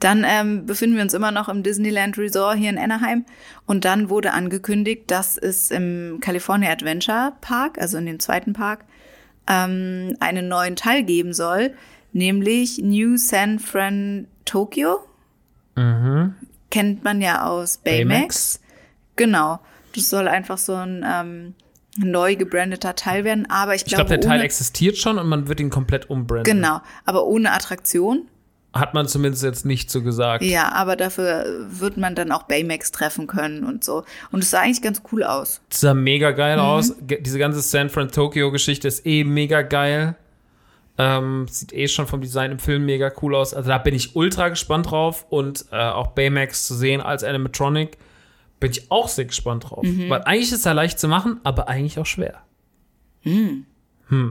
Dann ähm, befinden wir uns immer noch im Disneyland Resort hier in Anaheim. Und dann wurde angekündigt, dass es im California Adventure Park, also in dem zweiten Park, ähm, einen neuen Teil geben soll, nämlich New San Fran Tokyo. Kennt man ja aus Baymax. Baymax. Genau. Das soll einfach so ein ähm, neu gebrandeter Teil werden. Aber ich Ich glaube, glaube, der Teil existiert schon und man wird ihn komplett umbranden. genau, aber ohne Attraktion. Hat man zumindest jetzt nicht so gesagt. Ja, aber dafür wird man dann auch Baymax treffen können und so. Und es sah eigentlich ganz cool aus. Das sah mega geil Mhm. aus. Diese ganze San Fran-Tokyo-Geschichte ist eh mega geil. Ähm, sieht eh schon vom Design im Film mega cool aus. Also da bin ich ultra gespannt drauf. Und äh, auch Baymax zu sehen als Animatronic bin ich auch sehr gespannt drauf. Mhm. Weil eigentlich ist er leicht zu machen, aber eigentlich auch schwer. Hm,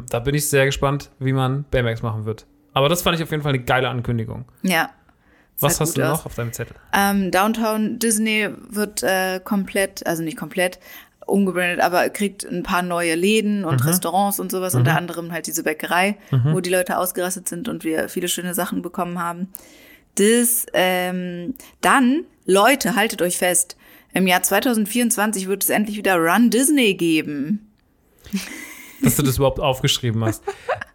da bin ich sehr gespannt, wie man Baymax machen wird. Aber das fand ich auf jeden Fall eine geile Ankündigung. Ja. Was hast du noch aus. auf deinem Zettel? Ähm, Downtown Disney wird äh, komplett, also nicht komplett, umgebrandet, aber kriegt ein paar neue Läden und Restaurants und sowas, unter anderem halt diese Bäckerei, wo die Leute ausgerastet sind und wir viele schöne Sachen bekommen haben. Das, ähm, dann, Leute, haltet euch fest, im Jahr 2024 wird es endlich wieder Run Disney geben. dass du das überhaupt aufgeschrieben hast.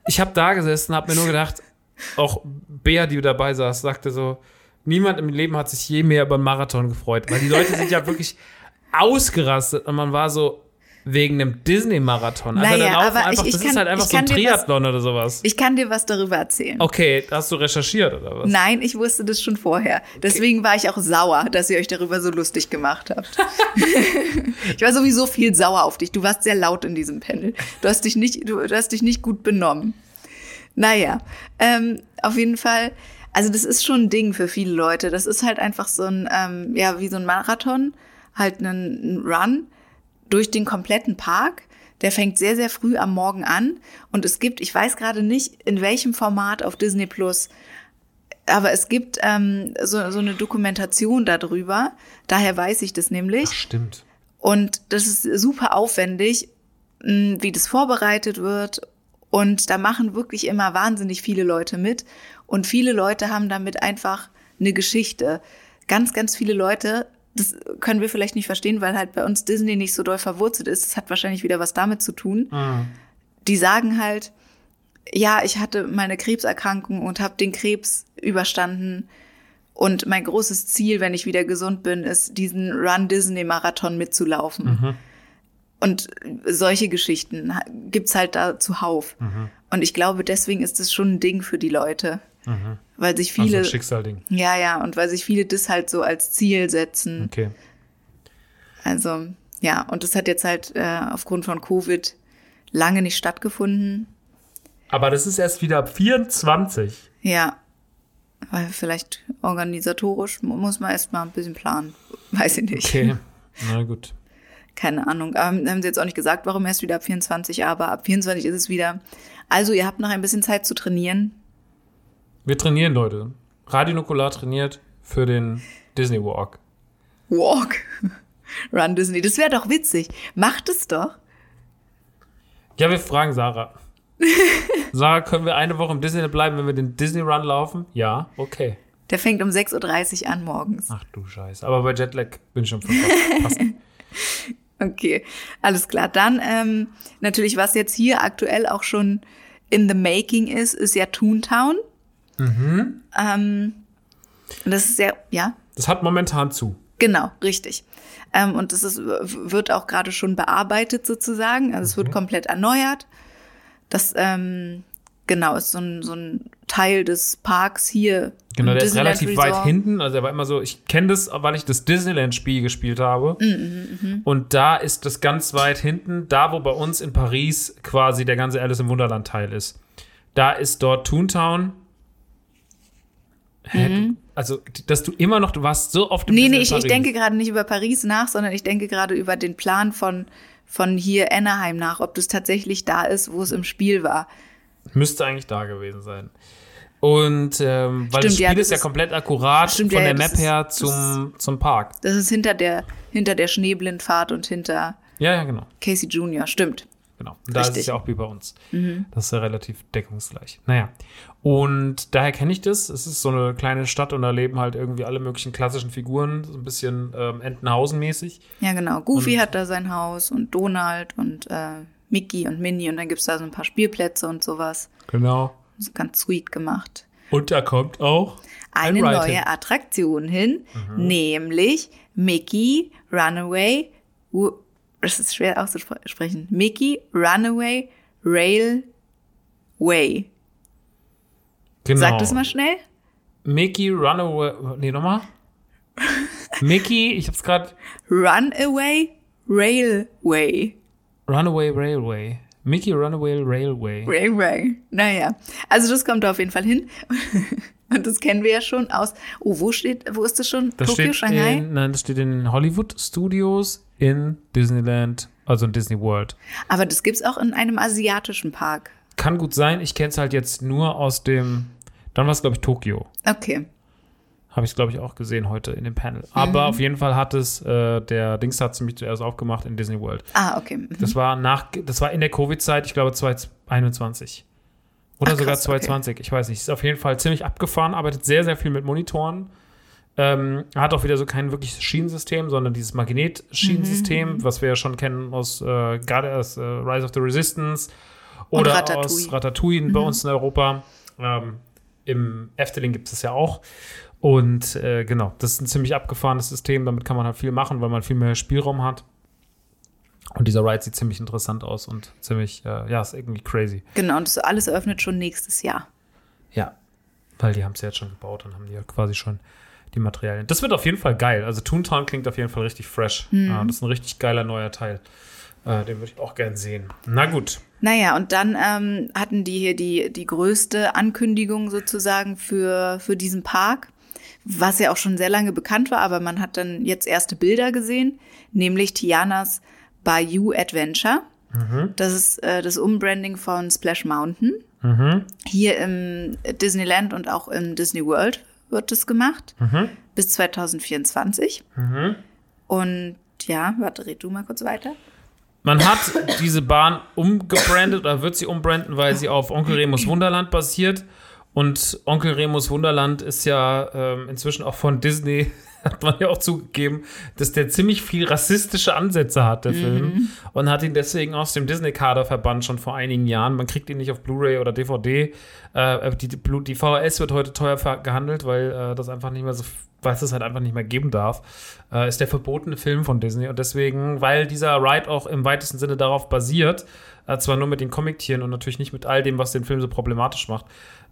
Ich habe da gesessen und habe mir nur gedacht, auch Bea, die dabei saß, sagte so, niemand im Leben hat sich je mehr über einen Marathon gefreut, weil die Leute sind ja wirklich ausgerastet und man war so wegen einem Disney-Marathon. Also Naja, aber einfach, ich- ich das kann- ist halt einfach so ein dir was- Triathlon oder sowas. Ich kann dir was darüber erzählen. Okay, hast du recherchiert oder was? Nein, ich wusste das schon vorher. Deswegen war ich auch sauer, dass ihr euch darüber so lustig gemacht habt. ich war sowieso viel sauer auf dich. Du warst sehr laut in diesem Panel. Du hast dich nicht, du, du hast dich nicht gut benommen. Naja, ähm, auf jeden Fall. Also das ist schon ein Ding für viele Leute. Das ist halt einfach so ein, ähm, ja, wie so ein Marathon, halt ein, Run durch den kompletten Park. Der fängt sehr, sehr früh am Morgen an. Und es gibt, ich weiß gerade nicht, in welchem Format auf Disney Plus, aber es gibt ähm, so, so eine Dokumentation darüber. Daher weiß ich das nämlich. Ach, stimmt. Und das ist super aufwendig, wie das vorbereitet wird. Und da machen wirklich immer wahnsinnig viele Leute mit. Und viele Leute haben damit einfach eine Geschichte. Ganz, ganz viele Leute, das können wir vielleicht nicht verstehen, weil halt bei uns Disney nicht so doll verwurzelt ist. Das hat wahrscheinlich wieder was damit zu tun. Die sagen halt, ja, ich hatte meine Krebserkrankung und habe den Krebs überstanden. Und mein großes Ziel, wenn ich wieder gesund bin, ist, diesen Run Disney Marathon mitzulaufen. Und solche Geschichten ha- gibt's halt da zuhauf. Und ich glaube, deswegen ist es schon ein Ding für die Leute. Weil sich Also viele, ein Schicksalding. ja, ja, und weil sich viele das halt so als Ziel setzen. Okay. Also, ja, und das hat jetzt halt äh, aufgrund von Covid lange nicht stattgefunden. Aber das ist erst wieder ab 24. Ja, weil vielleicht organisatorisch mu- muss man erst mal ein bisschen planen. Weiß ich nicht. Okay. Na gut. Keine Ahnung. Ähm, haben sie jetzt auch nicht gesagt, warum erst wieder ab 24, aber ab 24 ist es wieder. Also, ihr habt noch ein bisschen Zeit zu trainieren. Wir trainieren, Leute. Radio Nukular trainiert für den Disney Walk. Walk. Run Disney. Das wäre doch witzig. Macht es doch. Ja, wir fragen Sarah. Sarah, können wir eine Woche im Disneyland bleiben, wenn wir den Disney Run laufen? Ja, okay. Der fängt um 6.30 Uhr an morgens. Ach du Scheiße. Aber bei Jetlag bin ich schon fast. Okay, alles klar. Dann ähm, natürlich, was jetzt hier aktuell auch schon in the making ist, ist ja Toontown. Ähm, das ist sehr, ja, Das hat momentan zu. genau, richtig. Ähm, und das ist, wird auch gerade schon bearbeitet sozusagen. Also es wird komplett erneuert. Das, ähm, genau, ist so ein, so ein Teil des Parks hier. Genau, der ist Disneyland relativ weit Resort. hinten. Also er war immer so, ich kenne das, weil ich das Disneyland-Spiel gespielt habe. Mhm, Und da ist das ganz weit hinten, da wo bei uns in Paris quasi der ganze Alice im Wunderland-Teil ist. Da ist dort Toontown. Hä, du, also, dass du immer noch, du warst so oft im Mhm. Nee, nee, ich, ich denke gerade nicht über Paris nach, sondern ich denke gerade über den Plan von, von hier Anaheim nach, ob das tatsächlich da ist, wo es im Spiel war. Müsste eigentlich da gewesen sein. Und ähm, weil das Stimmt, ja, Spiel das ist ja ist- komplett akkurat Stimmt, von ja, der das Map ist- her das zum, zum Park. Das ist hinter der, hinter der Schneeblindfahrt und hinter Ja, ja, genau. Casey Jr., stimmt. Genau. Und da ist es Richtig. Mhm. ja auch wie bei uns. Das ist ja relativ deckungsgleich. Naja. Und daher kenne ich das. Es ist so eine kleine Stadt und da leben halt irgendwie alle möglichen klassischen Figuren, so ein bisschen ähm, Entenhausen-mäßig. Ja, genau. Goofy hat da sein Haus und Donald und äh, Mickey und Minnie und dann gibt's da so ein paar Spielplätze und sowas. Genau. Ganz sweet gemacht. Und da kommt auch Eine neue hin. Mhm. Attraktion hin, nämlich Mickey Runaway. Das ist schwer auszusprechen. Mickey Runaway Railway. Genau. Sag das mal schnell. Mickey Runaway. Nee, nochmal. Mickey, ich hab's gerade. Runaway Railway. Runaway Railway. Mickey Runaway Railway. Railway. Naja, also das kommt da auf jeden Fall hin. Und das kennen wir ja schon aus. Oh, wo steht, wo ist das schon? Das Tokio, steht Shanghai? in, nein, das steht in Hollywood Studios in Disneyland Also in Disney World. Aber das gibt's auch in einem asiatischen Park. Kann gut sein. Ich kenne es halt jetzt nur aus dem. Dann war es, glaube ich, Tokio. Okay. Habe ich, glaube ich, auch gesehen heute in dem Panel. Aber auf jeden Fall hat es, äh, der Dings hat ziemlich zuerst aufgemacht in Disney World. Ah, okay. Mhm. Das war nach, das war in der Covid-Zeit, ich glaube 2021. Oder Ach, sogar krass, okay. 2020, ich weiß nicht. Ist auf jeden Fall ziemlich abgefahren, arbeitet sehr, sehr viel mit Monitoren. Ähm, hat auch wieder so kein wirkliches Schienensystem, sondern dieses Magnetschienensystem, Mhm, was wir ja schon kennen aus äh, gerade aus äh, Rise of the Resistance oder Ratatouille. aus Ratatouille bei uns in Europa. Ähm, Im Efteling gibt es ja auch. Und äh, genau, das ist ein ziemlich abgefahrenes System. Damit kann man halt viel machen, weil man viel mehr Spielraum hat. Und dieser Ride sieht ziemlich interessant aus und ziemlich, äh, ja, ist irgendwie crazy. Genau, und das alles eröffnet schon nächstes Jahr. Ja. Weil die haben es ja jetzt schon gebaut und haben die ja quasi schon die Materialien. Das wird auf jeden Fall geil. Also Toontown klingt auf jeden Fall richtig fresh. Ja, das ist ein richtig geiler neuer Teil. Äh, den würde ich auch gern sehen. Na gut. Naja, und dann ähm, hatten die hier die, die größte Ankündigung sozusagen für, für diesen Park, was ja auch schon sehr lange bekannt war, aber man hat dann jetzt erste Bilder gesehen, nämlich Tianas Bayou Adventure. Das ist äh, das Umbranding von Splash Mountain. Hier im Disneyland und auch im Disney World wird das gemacht. Bis 2024. Und ja, warte, red du mal kurz weiter. Man hat diese Bahn umgebrandet oder wird sie umbranden, weil sie auf Onkel Remus Wunderland basiert. Und Onkel Remus Wunderland ist ja ähm, inzwischen auch von Disney, hat man ja auch zugegeben, dass der ziemlich viel rassistische Ansätze hat, der Film. Und hat ihn deswegen aus dem Disney-Kader verbannt, schon vor einigen Jahren. Man kriegt ihn nicht auf Blu-ray oder DVD. Äh, die, die, VHS wird heute teuer gehandelt, weil äh, das einfach nicht mehr so, weil es halt einfach nicht mehr geben darf. Äh, ist der verbotene Film von Disney. Und deswegen, weil dieser Ride auch im weitesten Sinne darauf basiert, äh, zwar nur mit den Comic-Tieren und natürlich nicht mit all dem, was den Film so problematisch macht,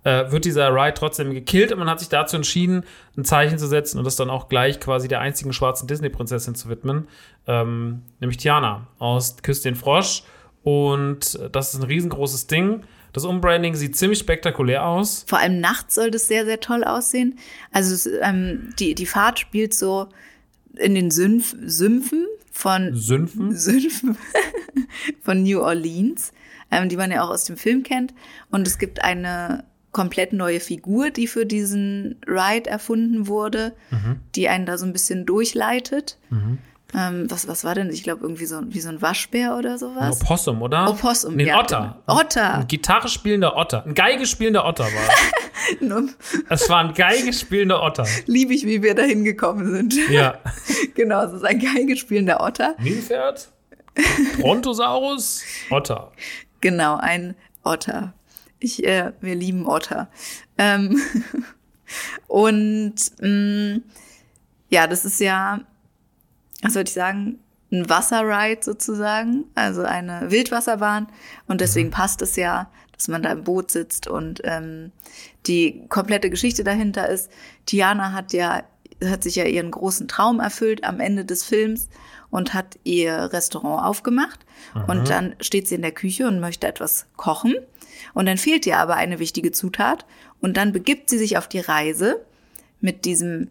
äh, wird dieser Ride trotzdem gekillt und man hat sich dazu entschieden, ein Zeichen zu setzen und das dann auch gleich quasi der einzigen schwarzen Disney-Prinzessin zu widmen, ähm, nämlich Tiana aus Küss den Frosch. Und das ist ein riesengroßes Ding. Das Umbranding sieht ziemlich spektakulär aus. Vor allem nachts soll das sehr, sehr toll aussehen. Also es, ähm, die, die Fahrt spielt so in den Sümpf, Sümpfen von Sümpfen. Sümpfen von New Orleans, ähm, die man ja auch aus dem Film kennt. Und es gibt eine komplett neue Figur, die für diesen Ride erfunden wurde, die einen da so ein bisschen durchleitet. Ähm, was, was war denn? Ich glaube, irgendwie so wie so ein Waschbär oder Ein sowas. Opossum, oder? Opossum, nee, ein ja, Otter. genau. Otter. Ein Gitarre spielender Otter. Ein Geige spielender Otter war es. Es war ein Geige spielender Otter. Liebe ich, wie wir da hingekommen sind. Ja. genau, es ist ein Geige spielender Otter. Nilpferd? Brontosaurus? Otter. Genau, ein Otter. Ich, äh, wir lieben Otter. Ähm, und mh, ja, das ist ja, was soll ich sagen, ein Wasserride sozusagen, also eine Wildwasserbahn. Und deswegen passt es ja, dass man da im Boot sitzt und ähm, die komplette Geschichte dahinter ist, Tiana hat ja, hat sich ja ihren großen Traum erfüllt am Ende des Films und hat ihr Restaurant aufgemacht. Und dann steht sie in der Küche und möchte etwas kochen. Und dann fehlt ihr aber eine wichtige Zutat. Und dann begibt sie sich auf die Reise mit diesem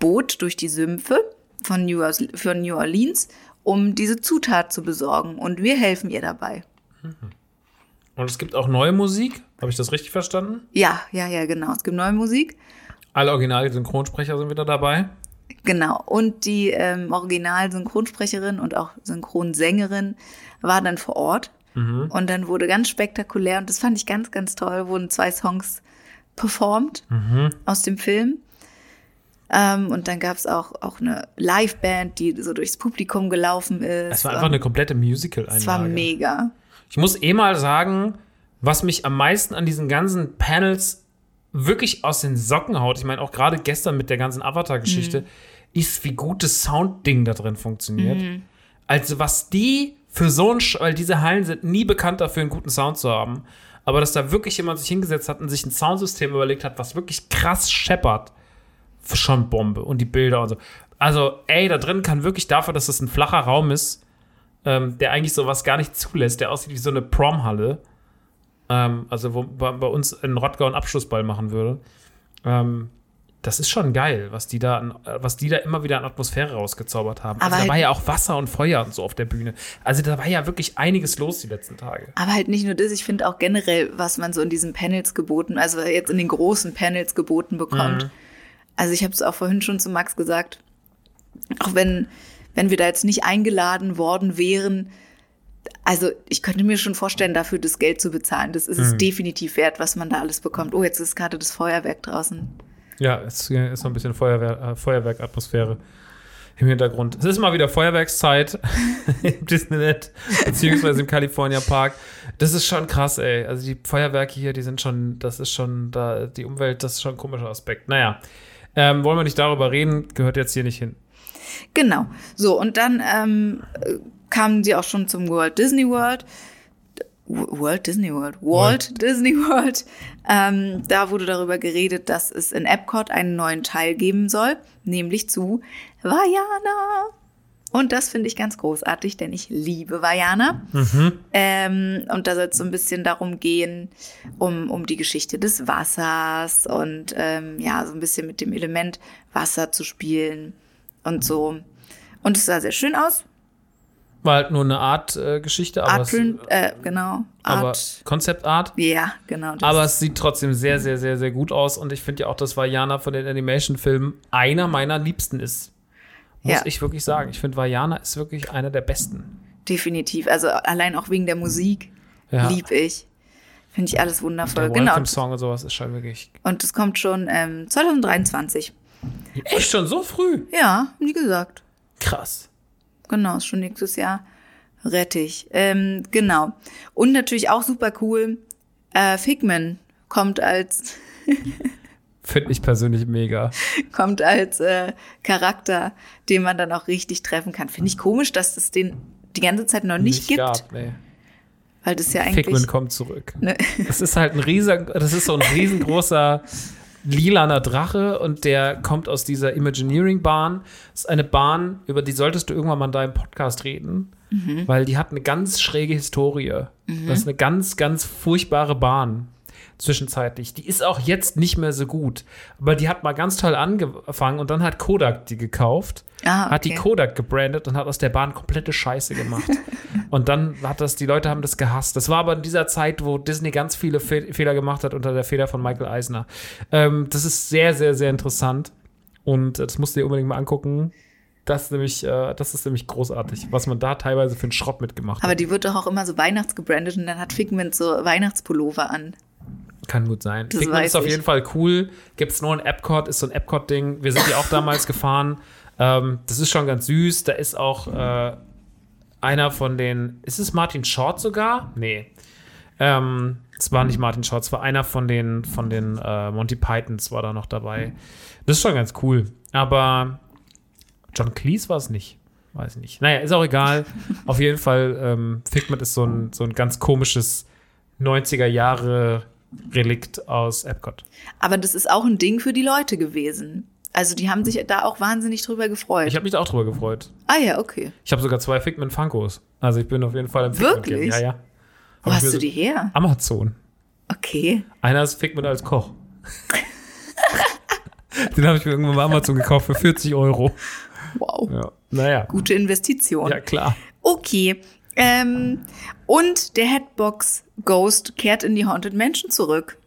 Boot durch die Sümpfe von New, Orleans, von New Orleans, um diese Zutat zu besorgen. Und wir helfen ihr dabei. Und es gibt auch neue Musik. Habe ich das richtig verstanden? Ja, ja, ja, genau. Es gibt neue Musik. Alle Original-Synchronsprecher sind wieder dabei. Genau. Und die ähm, Original-Synchronsprecherin und auch Synchronsängerin war dann vor Ort. Und dann wurde ganz spektakulär, und das fand ich ganz, ganz toll, wurden zwei Songs performt aus dem Film. Ähm, und dann gab es auch, auch eine Liveband, die so durchs Publikum gelaufen ist. Es war einfach eine komplette Musical-Einlage. Es war mega. Ich muss eh mal sagen, was mich am meisten an diesen ganzen Panels wirklich aus den Socken haut, ich meine auch gerade gestern mit der ganzen Avatar-Geschichte, ist, wie gut das Soundding da drin funktioniert. Also was die für so ein, Sch weil diese Hallen sind nie bekannt dafür, einen guten Sound zu haben, aber dass da wirklich jemand sich hingesetzt hat und sich ein Soundsystem überlegt hat, was wirklich krass scheppert, schon Bombe und die Bilder und so. Also, ey, da drin kann wirklich dafür, dass das ein flacher Raum ist, ähm, der eigentlich sowas gar nicht zulässt, der aussieht wie so eine Prom-Halle. Ähm, also, wo bei, bei uns in Rottgau einen Abschlussball machen würde. Ähm, das ist schon geil, was die da, äh, was die da immer wieder an Atmosphäre rausgezaubert haben. Aber also da halt- war ja auch Wasser und Feuer und so auf der Bühne. Also da war ja wirklich einiges los die letzten Tage. Aber halt nicht nur das, ich finde auch generell, was man so in diesen Panels geboten, also jetzt in den großen Panels geboten bekommt. Mhm. Also ich habe es auch vorhin schon zu Max gesagt, auch wenn, wenn wir da jetzt nicht eingeladen worden wären, also ich könnte mir schon vorstellen, dafür das Geld zu bezahlen. Das ist es Mhm. definitiv wert, was man da alles bekommt. Oh, jetzt ist gerade das Feuerwerk draußen. Ja, es ist noch ein bisschen Feuerwehr, äh, Feuerwerkatmosphäre im Hintergrund. Es ist mal wieder Feuerwerkszeit im Disneyland, beziehungsweise im California Park. Das ist schon krass, ey. Also die Feuerwerke hier, die sind schon, das ist schon, da, die Umwelt, das ist schon ein komischer Aspekt. Naja, ähm, wollen wir nicht darüber reden, gehört jetzt hier nicht hin. Genau. So, und dann ähm, äh, kamen sie auch schon zum Walt Disney World. Walt Disney World. Walt Disney World. Ähm, da wurde darüber geredet, dass es in Epcot einen neuen Teil geben soll, nämlich zu Vajana. Und das finde ich ganz großartig, denn ich liebe Vajana. Ähm, und da soll es so ein bisschen darum gehen, um, um die Geschichte des Wassers und ähm, ja, so ein bisschen mit dem Element Wasser zu spielen und so. Und es sah sehr schön aus. War halt nur eine Art äh, Geschichte, aber, Art, es, äh, genau. aber Art. Konzeptart. Ja, genau. Das. Aber es sieht trotzdem sehr, sehr, sehr, sehr gut aus. Und ich finde ja auch, dass Vajana von den Animation-Filmen einer meiner Liebsten ist. Muss Ja. ich wirklich sagen. Ich finde, Vajana ist wirklich einer der besten. definitiv. Also allein auch wegen der Musik Ja. lieb ich. Finde ich alles wundervoll. Der Genau. Welcome-Song und sowas ist schon wirklich. Und es kommt schon ähm, 2023. Echt schon so früh? Ja, wie gesagt. Krass. Genau, ist schon nächstes Jahr rettig. Ähm, genau. Und natürlich auch super cool. Äh, Figman kommt als Finde ich persönlich mega. kommt als äh, Charakter, den man dann auch richtig treffen kann. Finde ich komisch, dass es den die ganze Zeit noch nicht, gibt, Gab, nee. weil das ja eigentlich Figment kommt zurück. ne, Das ist halt ein riesen, das ist so ein riesengroßer lilaner Drache und der kommt aus dieser Imagineering-Bahn. Das ist eine Bahn, über die solltest du irgendwann mal in deinem Podcast reden, weil die hat eine ganz schräge Historie. Das ist eine ganz, ganz furchtbare Bahn zwischenzeitlich. Die ist auch jetzt nicht mehr so gut, aber die hat mal ganz toll angefangen und dann hat Kodak die gekauft, Ah, hat die okay. Kodak gebrandet und hat aus der Bahn komplette Scheiße gemacht. und dann hat das, die Leute haben das gehasst. Das war aber in dieser Zeit, wo Disney ganz viele Fe Fehler gemacht hat unter der Feder von Michael Eisner. Ähm, das ist sehr, sehr, sehr interessant und das musst du dir unbedingt mal angucken. Das ist, nämlich, äh, das ist nämlich großartig, was man da teilweise für einen Schrott mitgemacht aber hat. die wird doch auch immer so weihnachtsgebrandet und dann hat Figment so Weihnachtspullover an. Kann gut sein. Das Figment weiß ist auf ich. jeden Fall cool. Gibt es nur in Epcot, ist so ein Epcot-Ding. Wir sind ja auch damals gefahren. Ähm, das ist schon ganz süß. Da ist auch äh, einer von den. Ist es Martin Short sogar? Nee. Ähm, es war nicht Martin Short, es war einer von den, von den äh, Monty Pythons war da noch dabei. Das ist schon ganz cool. Aber John Cleese war es nicht. Weiß ich nicht. Naja, ist auch egal. Auf jeden Fall, ähm, Figment ist so ein, so ein ganz komisches 90er Jahre Relikt aus Epcot. Aber das ist auch ein Ding für die Leute gewesen. Also die haben sich da auch wahnsinnig drüber gefreut. Ich habe mich da auch drüber gefreut. ah ja, okay. Ich habe sogar zwei Figment Funkos. Also ich bin auf jeden Fall im Figment Game. Wirklich? Ja, ja. Wo Hab hast du die her? Amazon. Okay. Einer ist Figment als Koch. Den habe ich mir irgendwann bei Amazon gekauft für 40 Euro. Wow. Ja. Naja. Gute Investition. Ja, klar. Okay. Ähm, und der Headbox Ghost kehrt in die Haunted Mansion zurück.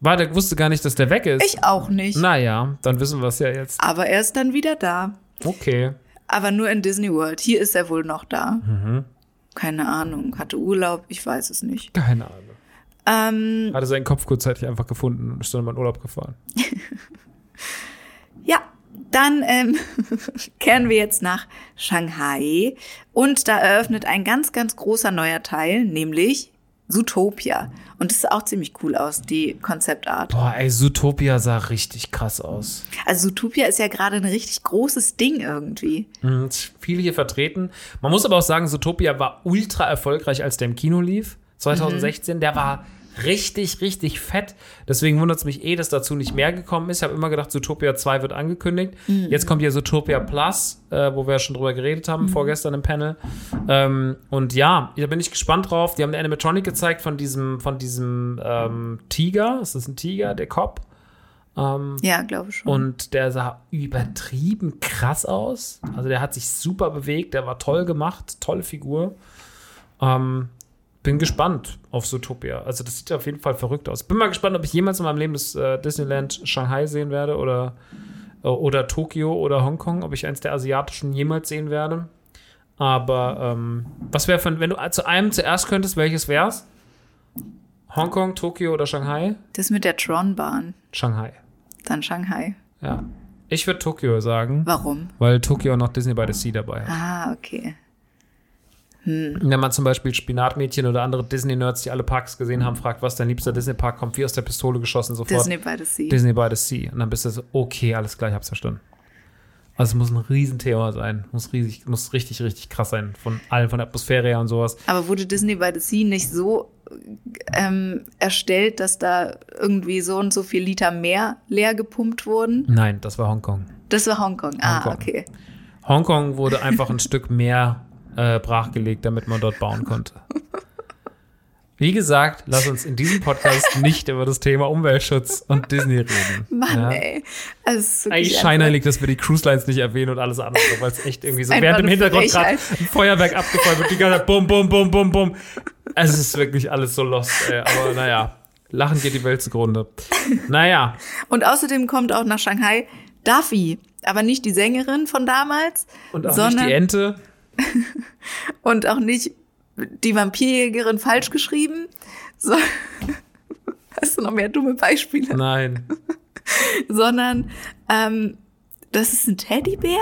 Warte, ich wusste gar nicht, dass der weg ist. Ich auch nicht. Naja, dann wissen wir es ja jetzt. Aber er ist dann wieder da. Okay. Aber nur in Disney World. Hier ist er wohl noch da. Mhm. Keine Ahnung. Hatte Urlaub? Ich weiß es nicht. Keine Ahnung. Ähm, Hatte seinen Kopf kurzzeitig einfach gefunden und ist dann in meinen Urlaub gefahren. ja, dann ähm, kehren wir jetzt nach Shanghai. Und da eröffnet ein ganz, ganz großer neuer Teil, nämlich Zootopia. Und das sah auch ziemlich cool aus, die Konzeptart. Boah, ey, Zootopia sah richtig krass aus. Also Zootopia ist ja gerade ein richtig großes Ding irgendwie. Mhm, viel hier vertreten. Man muss aber auch sagen, Zootopia war ultra erfolgreich, als der im Kino lief. 2016, der war richtig, richtig fett. Deswegen wundert es mich eh, dass dazu nicht mehr gekommen ist. Ich habe immer gedacht, Zootopia 2 wird angekündigt. Jetzt kommt ja Zootopia Plus, äh, wo wir ja schon drüber geredet haben, vorgestern im Panel. Ähm, und ja, da bin ich gespannt drauf. Die haben eine Animatronic gezeigt von diesem, von diesem ähm, Tiger. Ist das ein Tiger? Der Cop? Ähm, Ja, glaube schon. und der sah übertrieben krass aus. Also der hat sich super bewegt, der war toll gemacht, tolle Figur. Ähm, bin gespannt auf Zootopia. Also das sieht auf jeden Fall verrückt aus. Bin mal gespannt, ob ich jemals in meinem Leben das äh, Disneyland Shanghai sehen werde oder, äh, oder Tokio oder Hongkong, ob ich eins der asiatischen jemals sehen werde. Aber ähm, was wäre von, wenn du zu einem zuerst könntest, welches wär's? Hongkong, Tokio oder Shanghai? das mit der Tron-Bahn. Shanghai. Dann Shanghai. Ja. Ich würde Tokio sagen, Warum? weil Tokio noch Disney by the Sea dabei hat. Ah, okay. Wenn man zum Beispiel Spinatmädchen oder andere Disney-Nerds, die alle Parks gesehen haben, fragt, was dein liebster Disney-Park kommt, wie aus der Pistole geschossen, sofort Disney by the Sea. Disney by the Sea. Und dann bist du so, okay, alles klar, ich hab's verstanden. Also es muss ein Riesenthema sein. Muss riesig, muss richtig, richtig krass sein. Von allen, von der Atmosphäre her und sowas. Aber wurde Disney by the Sea nicht so ähm, erstellt, dass da irgendwie so und so viel Liter mehr leer gepumpt wurden? Nein, das war Hongkong. Das war Hongkong. Ah, Hongkong. okay. Hongkong wurde einfach ein Stück mehr äh, brachgelegt, damit man dort bauen konnte. Wie gesagt, lass uns in diesem Podcast nicht über das Thema Umweltschutz und Disney reden. Mann, Ja? ey. Also, Eigentlich scheinheilig, dass wir die Cruise Lines nicht erwähnen und alles andere, weil es echt irgendwie so während im Hintergrund gerade Frechheit. ein Feuerwerk abgefeuert wird, die ganze Zeit bum, bum, bum, bum, bum. Es ist wirklich alles so lost, ey. Aber naja, lachen geht die Welt zugrunde. Naja, Und außerdem kommt auch nach Shanghai Duffy. Aber nicht die Sängerin von damals. und auch sondern, nicht die Ente. Und auch nicht die Vampirjägerin falsch geschrieben. So, hast du noch mehr dumme Beispiele? Nein. Sondern ähm, das ist ein Teddybär.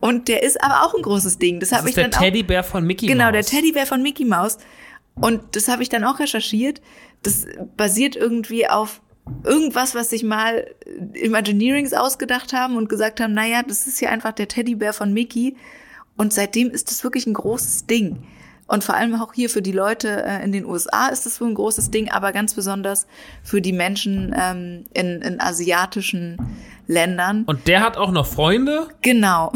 Und der ist aber auch ein großes Ding. Das Das habe ist ich der dann auch. Teddybär von Mickey Genau, Mouse. der Teddybär von Mickey Mouse. Und das habe ich dann auch recherchiert. Das basiert irgendwie auf irgendwas, was sich mal Imagineerings ausgedacht haben und gesagt haben, naja, das ist hier einfach der Teddybär von Mickey. Und seitdem ist das wirklich ein großes Ding. Und vor allem auch hier für die Leute äh, in den USA ist das wohl ein großes Ding, aber ganz besonders für die Menschen ähm, in, in asiatischen Ländern. Und der hat auch noch Freunde. Genau.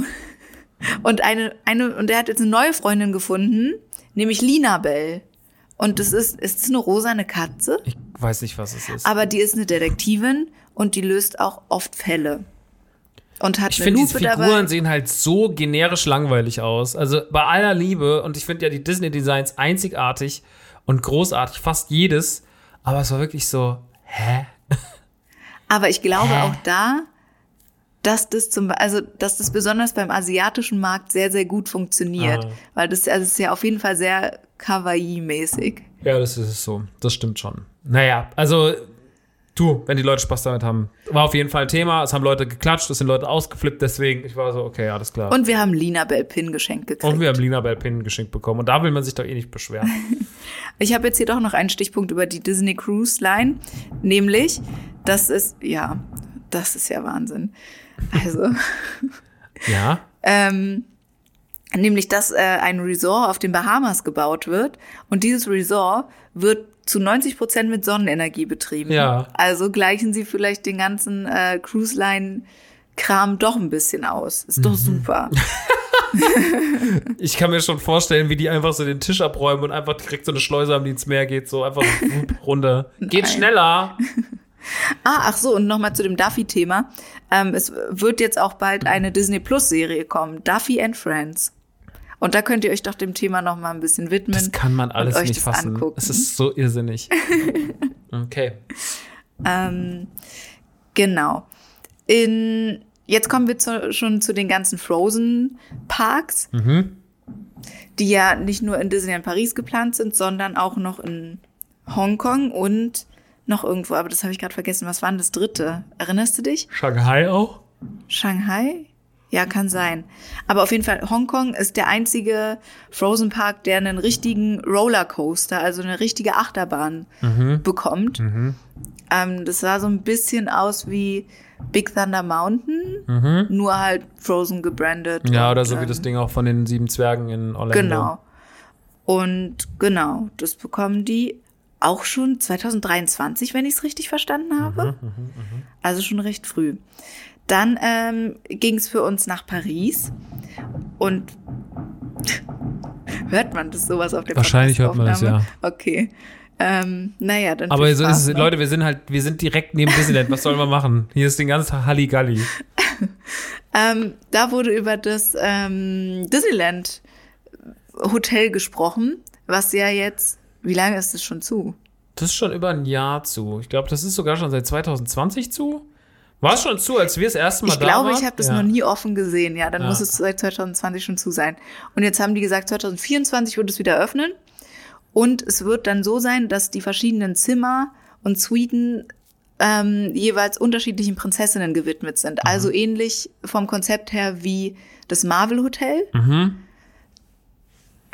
Und eine, eine, und er hat jetzt eine neue Freundin gefunden, nämlich Lina Bell. Und das ist, ist das eine rosane Katze, Ich weiß nicht, was es ist. aber die ist eine Detektivin und die löst auch oft Fälle. Und hat Ich eine finde, diese Lupe Figuren dabei. sehen halt so generisch langweilig aus. Also bei aller Liebe, und ich finde ja die Disney-Designs einzigartig und großartig, fast jedes. Aber es war wirklich so, hä? Aber ich glaube Hä? auch da, dass das zum, also, dass das besonders beim asiatischen Markt sehr, sehr gut funktioniert. Ah. Weil das, also, es ist ja auf jeden Fall sehr Kawaii-mäßig. Ja, das ist es so. Das stimmt schon. Naja, also du, wenn die Leute Spaß damit haben. War auf jeden Fall ein Thema. Es haben Leute geklatscht, es sind Leute ausgeflippt, deswegen, ich war so, okay, alles klar. Und, Und wir haben Lina Bell Pin geschenkt gekriegt. wir haben Lina Bell Pin geschenkt bekommen. Und da will man sich doch eh nicht beschweren. Ich habe jetzt hier doch noch einen Stichpunkt über die Disney Cruise Line, nämlich, das ist, ja, das ist ja Wahnsinn. Also, ja. ähm, nämlich, dass äh, ein Resort auf den Bahamas gebaut wird und dieses Resort wird zu 90 Prozent mit Sonnenenergie betrieben. Ja. Also gleichen sie vielleicht den ganzen äh, Cruise Line Kram doch ein bisschen aus. Ist Mhm. doch super. Ich kann mir schon vorstellen, wie die einfach so den Tisch abräumen und einfach direkt so eine Schleuse haben, die ins Meer geht, so einfach wupp, runter. Geht schneller. Ah, ach so, und nochmal zu dem Duffy-Thema. Ähm, es wird jetzt auch bald eine Disney Plus-Serie kommen, Duffy and Friends. Und da könnt ihr euch doch dem Thema nochmal ein bisschen widmen. Das kann man alles nicht fassen. angucken. Es ist so irrsinnig. Okay. Ähm, genau. In, jetzt kommen wir zu, schon zu den ganzen Frozen-Parks, Mhm. die ja nicht nur in Disneyland Paris geplant sind, sondern auch noch in Hongkong und noch irgendwo. Aber das habe ich gerade vergessen. Was war denn das dritte? Erinnerst du dich? Shanghai auch? Shanghai? Ja, kann sein. Aber auf jeden Fall, Hongkong ist der einzige Frozen Park, der einen richtigen Rollercoaster, also eine richtige Achterbahn bekommt. Ähm, das sah so ein bisschen aus wie Big Thunder Mountain, nur halt Frozen gebrandet. Ja, und, oder so wie ähm, das Ding auch von den sieben Zwergen in Orlando. Genau. Und genau, das bekommen die auch schon 2023, wenn ich es richtig verstanden habe. Also schon recht früh. Dann ähm, ging es für uns nach Paris und hört man das sowas auf der Wahrscheinlich hört man das, Podcast-Aufnahme? Okay. Ähm, naja, dann. Aber so Spaß, ist es, ne? Leute, wir sind halt, wir sind direkt neben Disneyland. Was sollen wir machen? Hier ist den ganzen Halligalli. Ähm, da wurde über das ähm, Disneyland Hotel gesprochen, was ja jetzt, wie lange ist es schon zu? Das ist schon über ein Jahr zu. Ich glaube, das ist sogar schon seit 2020 zu. War es schon zu, als wir das erste Mal Ich da glaube, waren? ich habe das ja. noch nie offen gesehen. Ja, dann Ja. muss es seit 2020 schon zu sein. Und jetzt haben die gesagt, 2024 wird es wieder öffnen. Und es wird dann so sein, dass die verschiedenen Zimmer und Suiten ähm, jeweils unterschiedlichen Prinzessinnen gewidmet sind. Mhm. Also ähnlich vom Konzept her wie das Marvel Hotel. Mhm.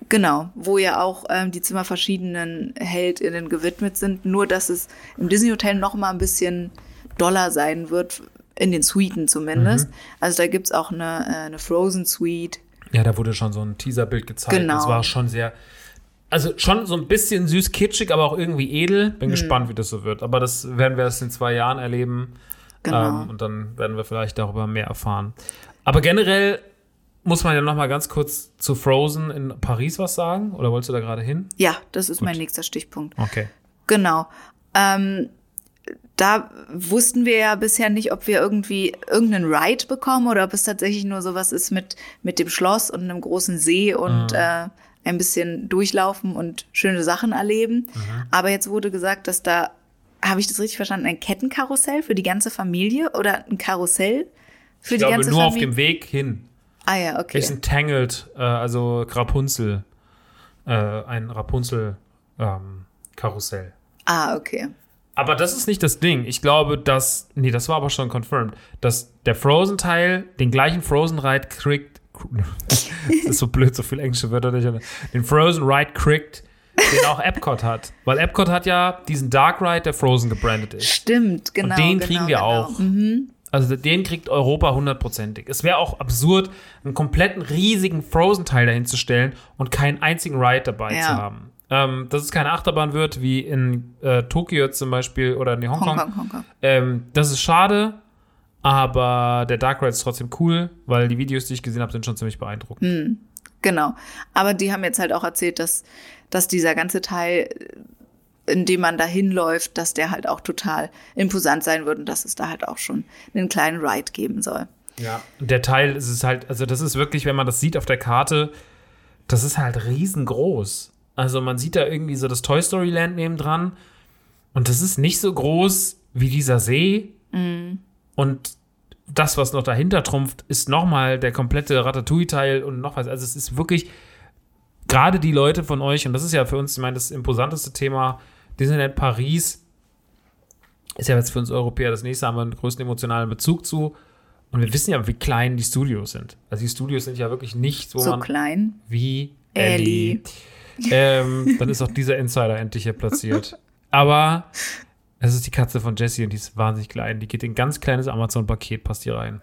Genau, wo ja auch ähm, die Zimmer verschiedenen HeldInnen gewidmet sind. Nur, dass es im Disney Hotel noch mal ein bisschen doller sein wird, in den Suiten zumindest. Mhm. Also da gibt's auch eine, äh, eine Frozen Suite. Ja, da wurde schon so ein Teaserbild gezeigt. Genau. Das war schon sehr, also schon so ein bisschen süß kitschig, aber auch irgendwie edel. Mhm. Bin gespannt, wie das so wird. Aber das werden wir erst in zwei Jahren erleben. Genau. Ähm, und dann werden wir vielleicht darüber mehr erfahren. Aber generell muss man ja noch mal ganz kurz zu Frozen in Paris was sagen. Oder wolltest du da gerade hin? Ja, das ist mein nächster Stichpunkt. Okay. Genau. Ähm, da wussten wir ja bisher nicht, ob wir irgendwie irgendeinen Ride bekommen oder ob es tatsächlich nur sowas ist mit, mit dem Schloss und einem großen See und äh, ein bisschen durchlaufen und schöne Sachen erleben. Aber jetzt wurde gesagt, dass da, habe ich das richtig verstanden, ein Kettenkarussell für die ganze Familie oder ein Karussell für Ich die glaube, ganze nur auf Familie? dem Weg hin. ah ja, okay. Ist ein Tangled, äh, also Rapunzel. Äh, ein Rapunzel-Karussell. Ah, okay. Aber das ist nicht das Ding. Ich glaube, dass. Nee, das war aber schon confirmed. Dass der Frozen-Teil den gleichen Frozen-Ride kriegt. das ist so blöd, so viele englische Wörter. nicht, Den Frozen-Ride kriegt, den auch Epcot hat. Weil Epcot hat ja diesen Dark Ride, der Frozen gebrandet ist. Stimmt, genau. den genau, kriegen wir genau. auch. Also den kriegt Europa hundertprozentig. Es wäre auch absurd, einen kompletten riesigen Frozen-Teil dahin zu stellen und keinen einzigen Ride dabei Ja. zu haben. Ähm, dass es keine Achterbahn wird, wie in äh, Tokio zum Beispiel oder in Hongkong. Hongkong, Hongkong. Ähm, das ist schade, aber der Dark Ride ist trotzdem cool, weil die Videos, die ich gesehen habe, sind schon ziemlich beeindruckend. Genau. Aber die haben jetzt halt auch erzählt, dass, dass dieser ganze Teil, in dem man da hinläuft, dass der halt auch total imposant sein wird und dass es da halt auch schon einen kleinen Ride geben soll. Ja. Und der Teil ist es halt, also das ist wirklich, wenn man das sieht auf der Karte, das ist halt riesengroß. Also man sieht da irgendwie so das Toy Story Land nebendran und das ist nicht so groß wie dieser See. Und das, was noch dahinter trumpft, ist nochmal der komplette Ratatouille-Teil und noch was. Also es ist wirklich, gerade die Leute von euch, und das ist ja für uns, ich meine, das imposanteste Thema, Disneyland Paris, ist ja jetzt für uns Europäer das nächste, haben wir einen größten emotionalen Bezug zu. Und wir wissen ja, wie klein die Studios sind. Also die Studios sind ja wirklich nicht, wo So man klein. wie Ellie. Ellie. Ähm, dann ist auch dieser Insider endlich hier platziert. Aber es ist die Katze von Jessie und die ist wahnsinnig klein. Die geht in ein ganz kleines Amazon-Paket, passt hier rein.